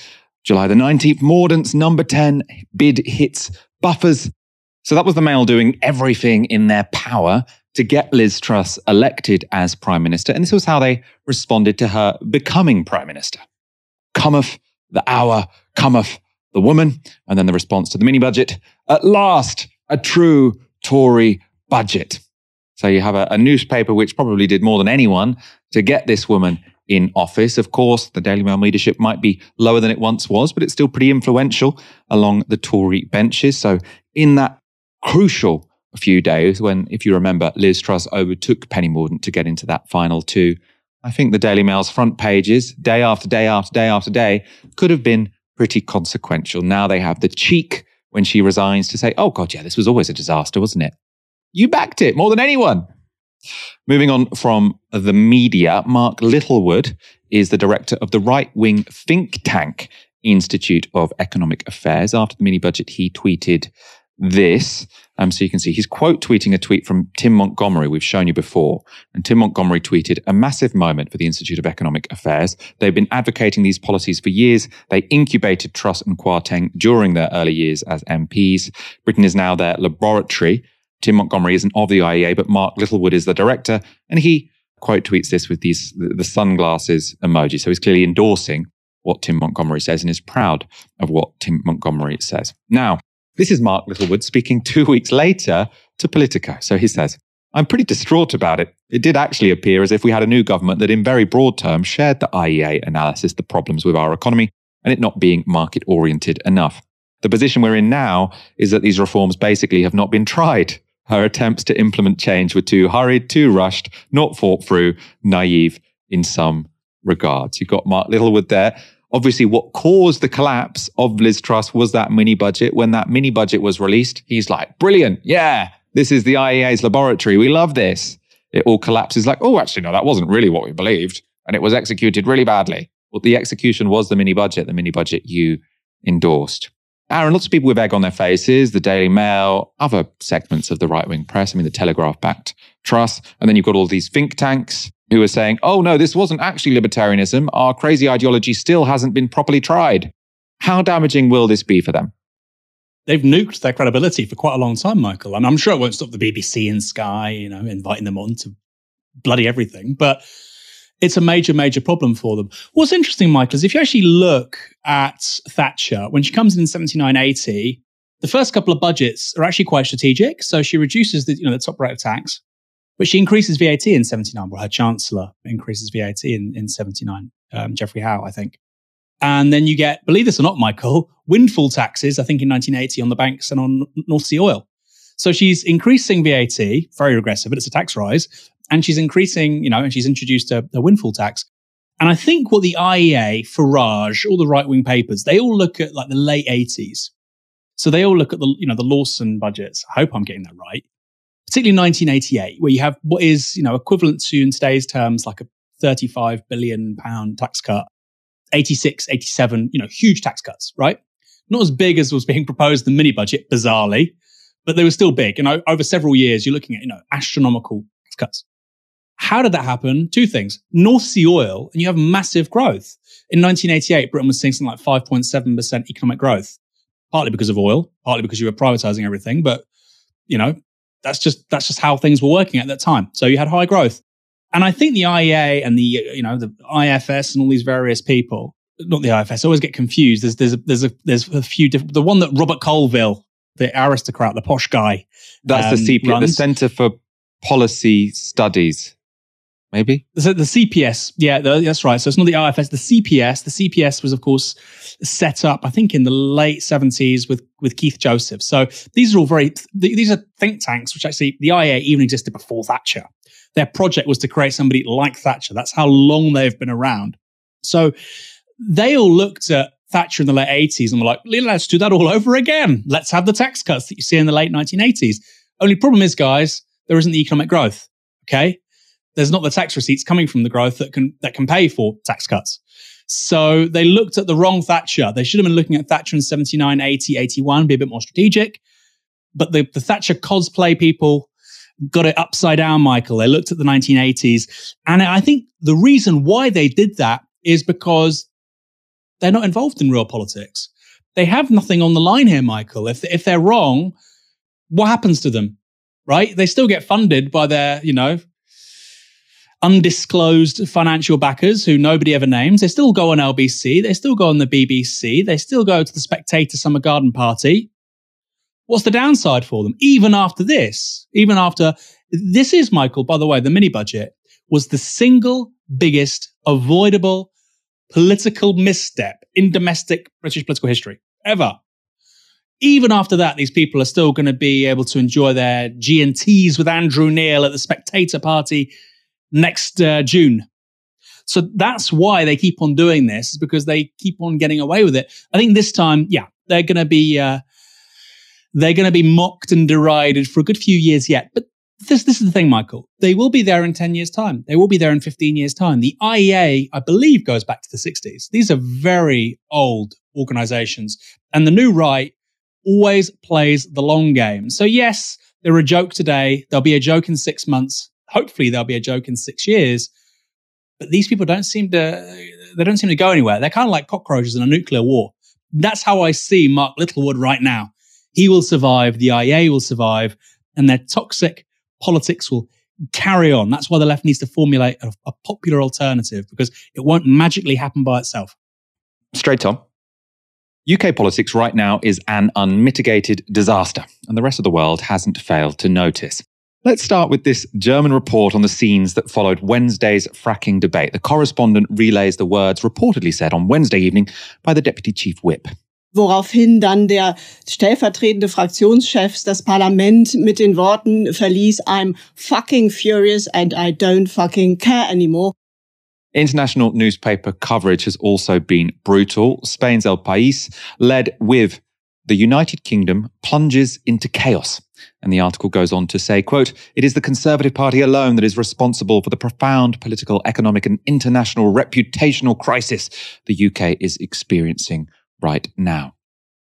July the 19th, Mordaunt's number 10 bid hits buffers. So that was the Mail doing everything in their power to get Liz Truss elected as Prime Minister. And this was how they responded to her becoming Prime Minister. Cometh the hour, cometh the woman. And then the response to the mini budget. At last, a true Tory budget. So you have a, a, newspaper which probably did more than anyone to get this woman in office. Of course, the Daily Mail leadership might be lower than it once was, but it's still pretty influential along the Tory benches. So in that crucial few days when, if you remember, Liz Truss overtook Penny Mordaunt to get into that final two, I think the Daily Mail's front pages, day after day after day after day, could have been pretty consequential. Now they have the cheek when she resigns to say, oh, God, yeah, this was always a disaster, wasn't it? You backed it more than anyone. Moving on from the media, Mark Littlewood is the director of the right wing think tank Institute of Economic Affairs. After the mini budget, he tweeted this. Um, so you can see he's quote tweeting a tweet from Tim Montgomerie, we've shown you before. And Tim Montgomerie tweeted, a massive moment for the Institute of Economic Affairs. They've been advocating these policies for years. They incubated Truss and Kwarteng during their early years as MPs. Britain is now their laboratory. Tim Montgomerie isn't of the IEA, but Mark Littlewood is the director. And he quote tweets this with these, the sunglasses emoji. So he's clearly endorsing what Tim Montgomerie says and is proud of what Tim Montgomerie says. Now, this is Mark Littlewood speaking two weeks later to Politico. So he says, I'm pretty distraught about it. It did actually appear as if we had a new government that, in very broad terms, shared the IEA analysis, the problems with our economy, and it not being market oriented enough. The position we're in now is that these reforms basically have not been tried. Her attempts to implement change were too hurried, too rushed, not thought through, naive in some regards. You've got Mark Littlewood there Obviously, what caused the collapse of Liz Truss was that mini budget. When that mini budget was released, he's like, brilliant. Yeah, this is the IEA's laboratory. We love this. It all collapses like, oh, actually, no, that wasn't really what we believed. And it was executed really badly. Well, the execution was the mini budget, the mini budget you endorsed. Aaron, lots of people with egg on their faces, the Daily Mail, other segments of the right wing press. I mean, the Telegraph backed Truss. And then you've got all these think tanks who are saying, oh no, this wasn't actually libertarianism. Our crazy ideology still hasn't been properly tried. How damaging will this be for them? They've nuked their credibility for quite a long time, Michael. And I'm sure it won't stop the BBC and Sky, you know, inviting them on to bloody everything. But it's a major, major problem for them. What's interesting, Michael, is if you actually look at Thatcher, when she comes in in 7980, the first couple of budgets are actually quite strategic. So she reduces the, you know, the top rate of tax. But she increases VAT in 79. Well, her chancellor increases VAT in, in 79, um, Geoffrey Howe, I think. And then you get, believe this or not, Michael, windfall taxes, I think in 1980 on the banks and on North Sea oil. So she's increasing VAT, very regressive, but it's a tax rise. And she's increasing, you know, and she's introduced a, a windfall tax. And I think what the IEA, Farage, all the right wing papers, they all look at like the late 80s. So they all look at the, you know, the Lawson budgets. I hope I'm getting that right particularly 1988, where you have what is, you know, equivalent to in today's terms like a 35 billion pound tax cut, 86, 87, you know, huge tax cuts, right? Not as big as was being proposed the mini budget, bizarrely, but they were still big. And over several years, you're looking at, you know, astronomical tax cuts. How did that happen? Two things. North Sea oil, and you have massive growth. In 1988, Britain was seeing something like 5.7% economic growth, partly because of oil, partly because you were privatizing everything. But, you know, that's just that's just how things were working at that time. So you had high growth, and I think the IEA and the you know the IFS and all these various people, not the IFS, I always get confused. There's there's a, there's a there's a few different. The one that Robert Colvile, the aristocrat, the posh guy, that's um, the CP, the Centre for Policy Studies maybe so the cps yeah that's right so it's not the ifs the cps the cps was of course set up i think in the late 70s with with keith joseph so these are all very these are think tanks which actually the iea even existed before thatcher their project was to create somebody like thatcher that's how long they've been around so they all looked at Thatcher in the late 80s and were like, let's do that all over again. Let's have the tax cuts that you see in the late 1980s. Only problem is, guys, there isn't the economic growth. Okay. There's not the tax receipts coming from the growth that can, that can pay for tax cuts. So they looked at the wrong Thatcher. They should have been looking at Thatcher in 79, 80, 81, be a bit more strategic. But the, the Thatcher cosplay people got it upside down, Michael. They looked at the 1980s. And I think the reason why they did that is because they're not involved in real politics. They have nothing on the line here, Michael. If, if they're wrong, what happens to them? Right? They still get funded by their, you know, undisclosed financial backers who nobody ever names. They still go on LBC. They still go on the BBC. They still go to the Spectator Summer Garden Party. What's the downside for them? Even after this, even after this is, Michael, by the way, the mini budget was the single biggest avoidable political misstep in domestic British political history ever. Even after that, these people are still going to be able to enjoy their G&Ts with Andrew Neil at the Spectator Party next uh, June. So that's why they keep on doing this, is because they keep on getting away with it. I think this time, yeah, they're going to be uh, they're going to be mocked and derided for a good few years yet. But this this is the thing, Michael. They will be there in ten years' time. They will be there in fifteen years' time. The IEA, I believe, goes back to the sixties. These are very old organizations, and the new right always plays the long game. So yes, they're a joke today. There'll be a joke in six months hopefully there'll be a joke in six years. But these people don't seem to they don't seem to go anywhere. They're kind of like cockroaches in a nuclear war. That's how I see Mark Littlewood right now. He will survive, the IEA will survive, and their toxic politics will carry on. That's why the left needs to formulate a, a popular alternative because it won't magically happen by itself. Straight on. UK politics right now is an unmitigated disaster, and the rest of the world hasn't failed to notice. Let's start with this German report on the scenes that followed Wednesday's fracking debate. The correspondent relays the words reportedly said on Wednesday evening by the deputy chief whip. Woraufhin dann der stellvertretende Fraktionschef das Parlament mit den Worten verließ, I'm fucking furious and I don't fucking care anymore. International newspaper coverage has also been brutal. Spain's El País led with the United Kingdom plunges into chaos. And the article goes on to say, quote, it is the Conservative Party alone that is responsible for the profound political, economic, and international reputational crisis the UK is experiencing right now.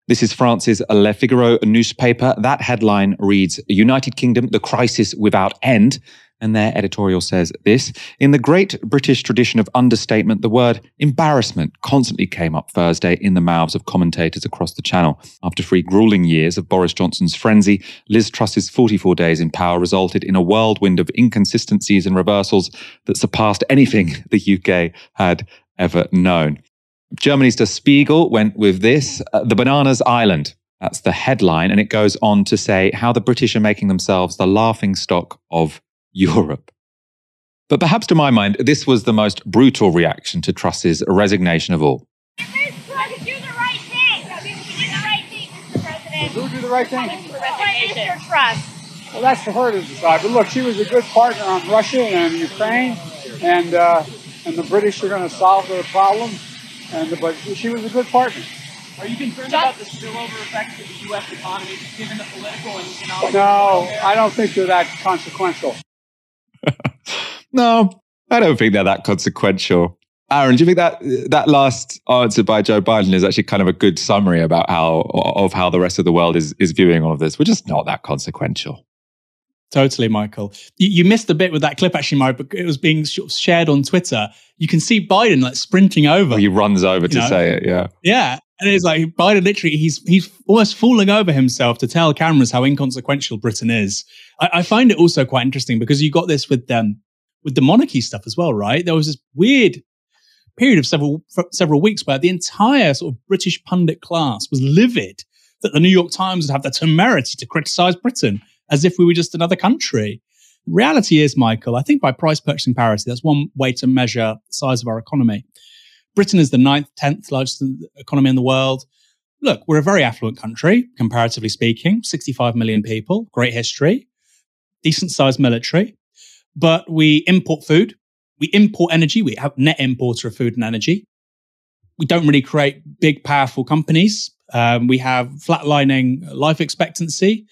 This is France's Le Figaro newspaper. That headline reads United Kingdom, the crisis without end. And their editorial says this In the great British tradition of understatement, the word embarrassment constantly came up Thursday in the mouths of commentators across the channel. After three grueling years of Boris Johnson's frenzy, Liz Truss's 44 days in power resulted in a whirlwind of inconsistencies and reversals that surpassed anything the UK had ever known. Germany's Der Spiegel went with this uh, The Bananas Island. That's the headline. And it goes on to say how the British are making themselves the laughing stock of Europe. But perhaps to my mind, this was the most brutal reaction to Truss's resignation of all. Who do the right thing? Mr. Truss. Well, that's for her to decide. But look, she was a good partner on Russia and Ukraine, and uh, and the British are going to solve their problem. And the, but she was a good partner. Are you concerned about the spillover effects of the U.S. economy, given the political and economic? No, I don't think they're that consequential. no, I don't think they're that consequential. Aaron, do you think that that last answer by Joe Biden is actually kind of a good summary about how of how the rest of the world is is viewing all of this? We're just not that consequential. Totally, Michael. You, you missed the bit with that clip, actually, Mike. It was being shared on Twitter. You can see Biden like sprinting over. he runs over to know? say it. Yeah, yeah. And it's like Biden literally, he's he's almost falling over himself to tell cameras how inconsequential Britain is. I, I find it also quite interesting because you got this with um, with the monarchy stuff as well, right? There was this weird period of several several weeks where the entire sort of British pundit class was livid that the New York Times would have the temerity to criticize Britain as if we were just another country. Reality is, Michael, I think by price purchasing parity, that's one way to measure the size of our economy. Britain is the ninth, tenth largest economy in the world. Look, we're a very affluent country, comparatively speaking, 65 million people, great history, decent sized military, but we import food, we import energy, we have net importer of food and energy. we don't really create big, powerful companies. Um, we have flatlining life expectancy,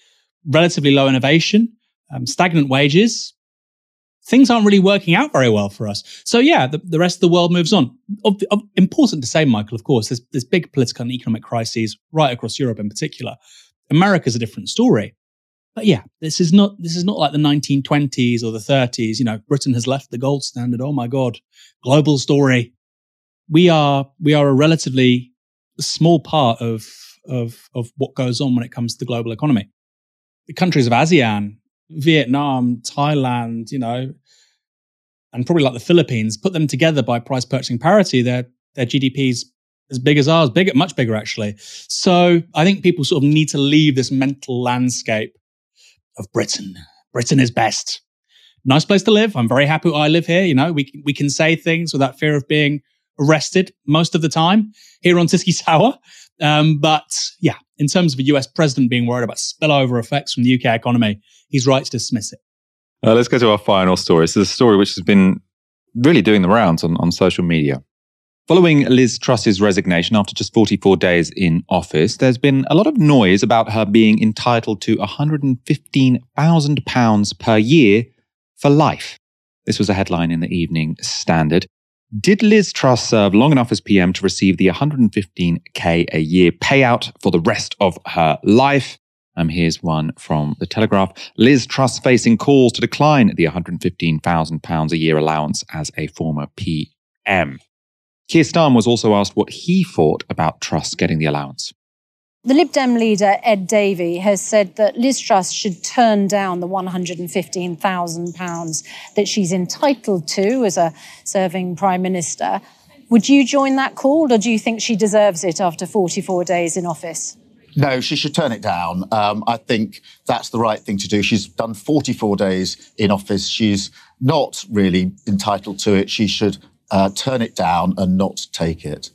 relatively low innovation, um, stagnant wages. Things aren't really working out very well for us. So yeah, the, the rest of the world moves on. Of, of, important to say, Michael. Of course, there's, there's big political and economic crises right across Europe in particular. America's a different story. But yeah, this is not this is not like the 1920s or the 30s. You know, Britain has left the gold standard. Oh my god, global story. We are we are a relatively small part of of of what goes on when it comes to the global economy. The countries of ASEAN, Vietnam, Thailand, you know, and probably like the Philippines, put them together by price purchasing parity, their their GDPs as big as ours, bigger, much bigger actually. So I think people sort of need to leave this mental landscape of Britain. Britain is best. Nice place to live. I'm very happy I live here. You know, we we can say things without fear of being arrested most of the time here on Tysky Sour. Um, but yeah, in terms of a US president being worried about spillover effects from the UK economy, he's right to dismiss it. Uh, let's go to our final story. This is a story which has been really doing the rounds on, on social media. Following Liz Truss's resignation after just 44 days in office, there's been a lot of noise about her being entitled to £115,000 per year for life. This was a headline in the Evening Standard. Did Liz Truss serve long enough as PM to receive the 115k a year payout for the rest of her life? Um, here's one from the Telegraph. Liz Truss facing calls to decline the £115,000 a year allowance as a former PM. Keir Starmer was also asked what he thought about Truss getting the allowance. The Lib Dem leader, Ed Davey, has said that Liz Truss should turn down the £115,000 that she's entitled to as a serving Prime Minister. Would you join that call, or do you think she deserves it after 44 days in office? No, she should turn it down. Um, I think that's the right thing to do. She's done 44 days in office. She's not really entitled to it. She should uh, turn it down and not take it.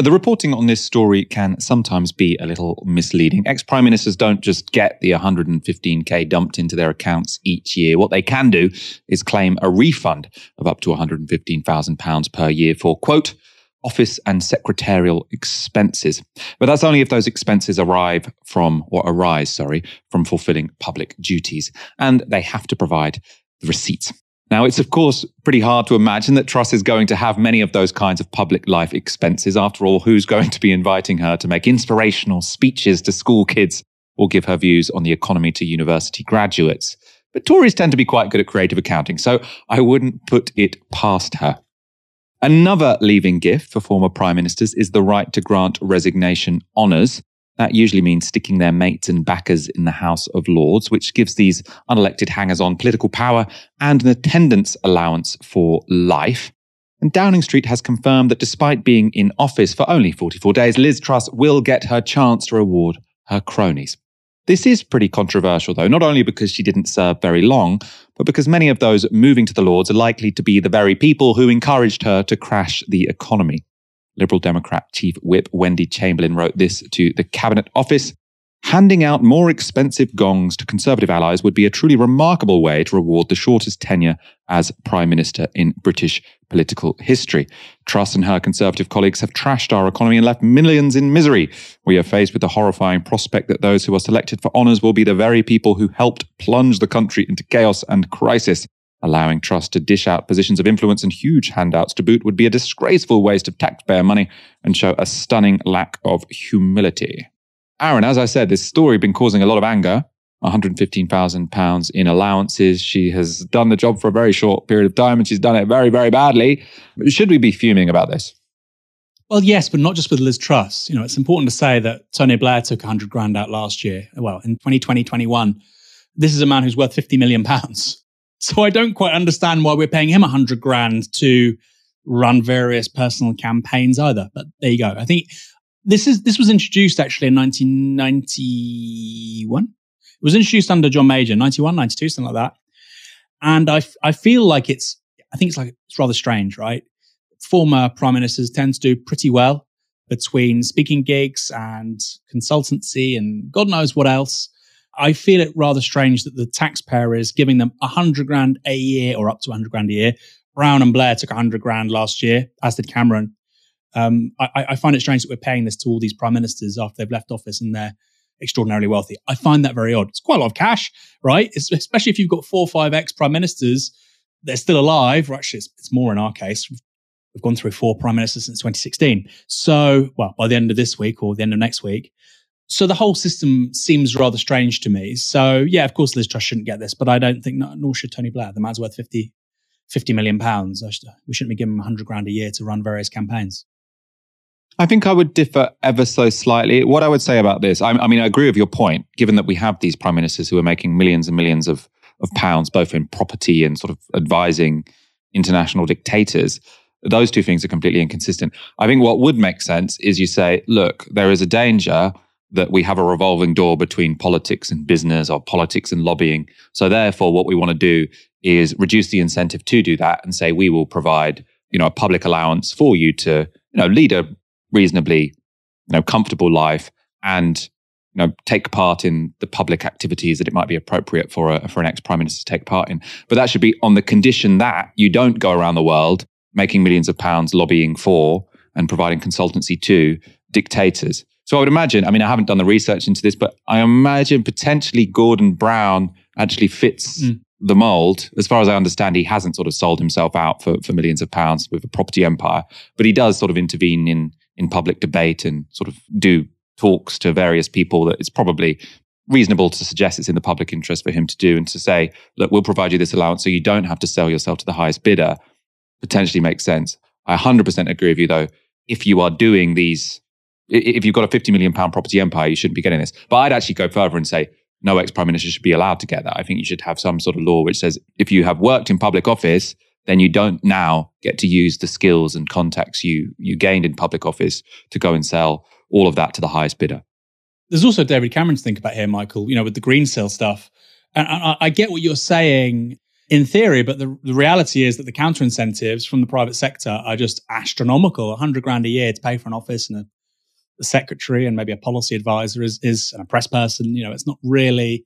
The reporting on this story can sometimes be a little misleading. Ex prime ministers don't just get the 115k dumped into their accounts each year. What they can do is claim a refund of up to 115,000 pounds per year for quote office and secretarial expenses. But that's only if those expenses arrive from or arise, sorry, from fulfilling public duties and they have to provide the receipts. Now, it's of course pretty hard to imagine that Truss is going to have many of those kinds of public life expenses. After all, who's going to be inviting her to make inspirational speeches to school kids or give her views on the economy to university graduates? But Tories tend to be quite good at creative accounting, so I wouldn't put it past her. Another leaving gift for former prime ministers is the right to grant resignation honours. That usually means sticking their mates and backers in the House of Lords, which gives these unelected hangers on political power and an attendance allowance for life. And Downing Street has confirmed that despite being in office for only 44 days, Liz Truss will get her chance to reward her cronies. This is pretty controversial, though, not only because she didn't serve very long, but because many of those moving to the Lords are likely to be the very people who encouraged her to crash the economy. Liberal Democrat Chief Whip Wendy Chamberlain wrote this to the Cabinet Office. Handing out more expensive gongs to Conservative allies would be a truly remarkable way to reward the shortest tenure as Prime Minister in British political history. Truss and her Conservative colleagues have trashed our economy and left millions in misery. We are faced with the horrifying prospect that those who are selected for honours will be the very people who helped plunge the country into chaos and crisis. Allowing Truss to dish out positions of influence and huge handouts to boot would be a disgraceful waste of taxpayer money and show a stunning lack of humility. Aaron, as I said, this story has been causing a lot of anger. £115,000 in allowances. She has done the job for a very short period of time and she's done it very, very badly. Should we be fuming about this? Well, yes, but not just with Liz Truss. You know, it's important to say that Tony Blair took 100 grand out last year. Well, in 2020, 21. This is a man who's worth 50 million pounds. So I don't quite understand why we're paying him a hundred grand to run various personal campaigns either. But there you go. I think this is this was introduced actually in 1991. It was introduced under John Major, 91, 92, something like that. And I, I feel like it's, I think it's like, it's rather strange, right? Former prime ministers tend to do pretty well between speaking gigs and consultancy and God knows what else. I feel it rather strange that the taxpayer is giving them a hundred grand a year or up to a hundred grand a year. Brown and Blair took a hundred grand last year, as did Cameron. Um, I, I find it strange that we're paying this to all these prime ministers after they've left office and they're extraordinarily wealthy. I find that very odd. It's quite a lot of cash, right? It's, especially if you've got four or five ex prime ministers, they're still alive. Or actually, it's, it's more in our case. We've gone through four prime ministers since 2016. So, well, by the end of this week or the end of next week. So the whole system seems rather strange to me. So yeah, of course Liz Truss shouldn't get this, but I don't think nor should Tony Blair. The man's worth 50, 50 million pounds. We shouldn't be giving him 100 grand a year to run various campaigns. I think I would differ ever so slightly. What I would say about this, I, I, mean, I agree with your point, given that we have these prime ministers who are making millions and millions of, of pounds, both in property and sort of advising international dictators. Those two things are completely inconsistent. I think what would make sense is you say, look, there is a danger that we have a revolving door between politics and business or politics and lobbying. So therefore, what we want to do is reduce the incentive to do that and say we will provide, you know, a public allowance for you to, you know, lead a reasonably, you know, comfortable life and you know take part in the public activities that it might be appropriate for a, for an ex prime minister to take part in. But that should be on the condition that you don't go around the world making millions of pounds lobbying for and providing consultancy to dictators. So I would imagine, I mean, I haven't done the research into this, but I imagine potentially Gordon Brown actually fits mm. the mold. As far as I understand, he hasn't sort of sold himself out for, for millions of pounds with a property empire, but he does sort of intervene in in public debate and sort of do talks to various people that it's probably reasonable to suggest it's in the public interest for him to do and to say, look, we'll provide you this allowance so you don't have to sell yourself to the highest bidder, potentially makes sense. I 100% agree with you, though. If you are doing these, if you've got a 50 million pound property empire, you shouldn't be getting this. But I'd actually go further and say, no ex prime minister should be allowed to get that. I think you should have some sort of law which says if you have worked in public office, then you don't now get to use the skills and contacts you you gained in public office to go and sell all of that to the highest bidder. There's also David Cameron to think about here, Michael. You know, with the Greensill stuff, and I, I get what you're saying in theory, but the, the reality is that the counter incentives from the private sector are just astronomical. 100 grand a year to pay for an office and a secretary and maybe a policy advisor is is and a press person. You know, it's not really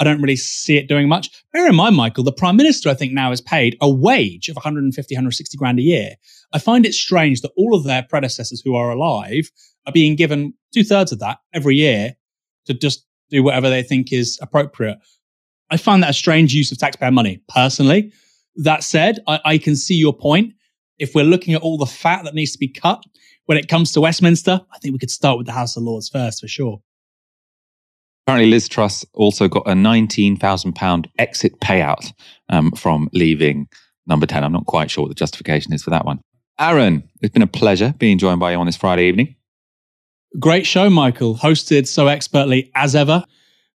I don't really see it doing much. Bear in mind, Michael, the prime minister, I think now is paid a wage of 150, 160 grand a year. I find it strange that all of their predecessors who are alive are being given two thirds of that every year to just do whatever they think is appropriate. I find that a strange use of taxpayer money, personally. That said, I, I can see your point. If we're looking at all the fat that needs to be cut when it comes to Westminster, I think we could start with the House of Lords first for sure. Apparently, Liz Truss also got a £19,000 exit payout um, from leaving number 10. I'm not quite sure what the justification is for that one. Aaron, it's been a pleasure being joined by you on this Friday evening. Great show, Michael. Hosted so expertly as ever.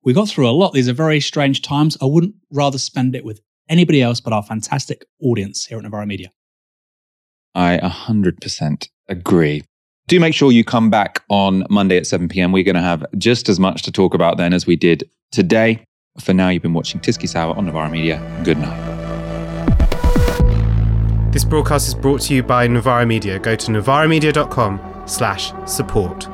We got through a lot. These are very strange times. I wouldn't rather spend it with anybody else but our fantastic audience here at Novara Media. I 100% agree do make sure you come back on Monday at 7 p.m. We're going to have just as much to talk about then as we did today. For now, you've been watching Tysky Sour on Novara Media. Good night. This broadcast is brought to you by Novara Media. Go to novaramedia.com slash support.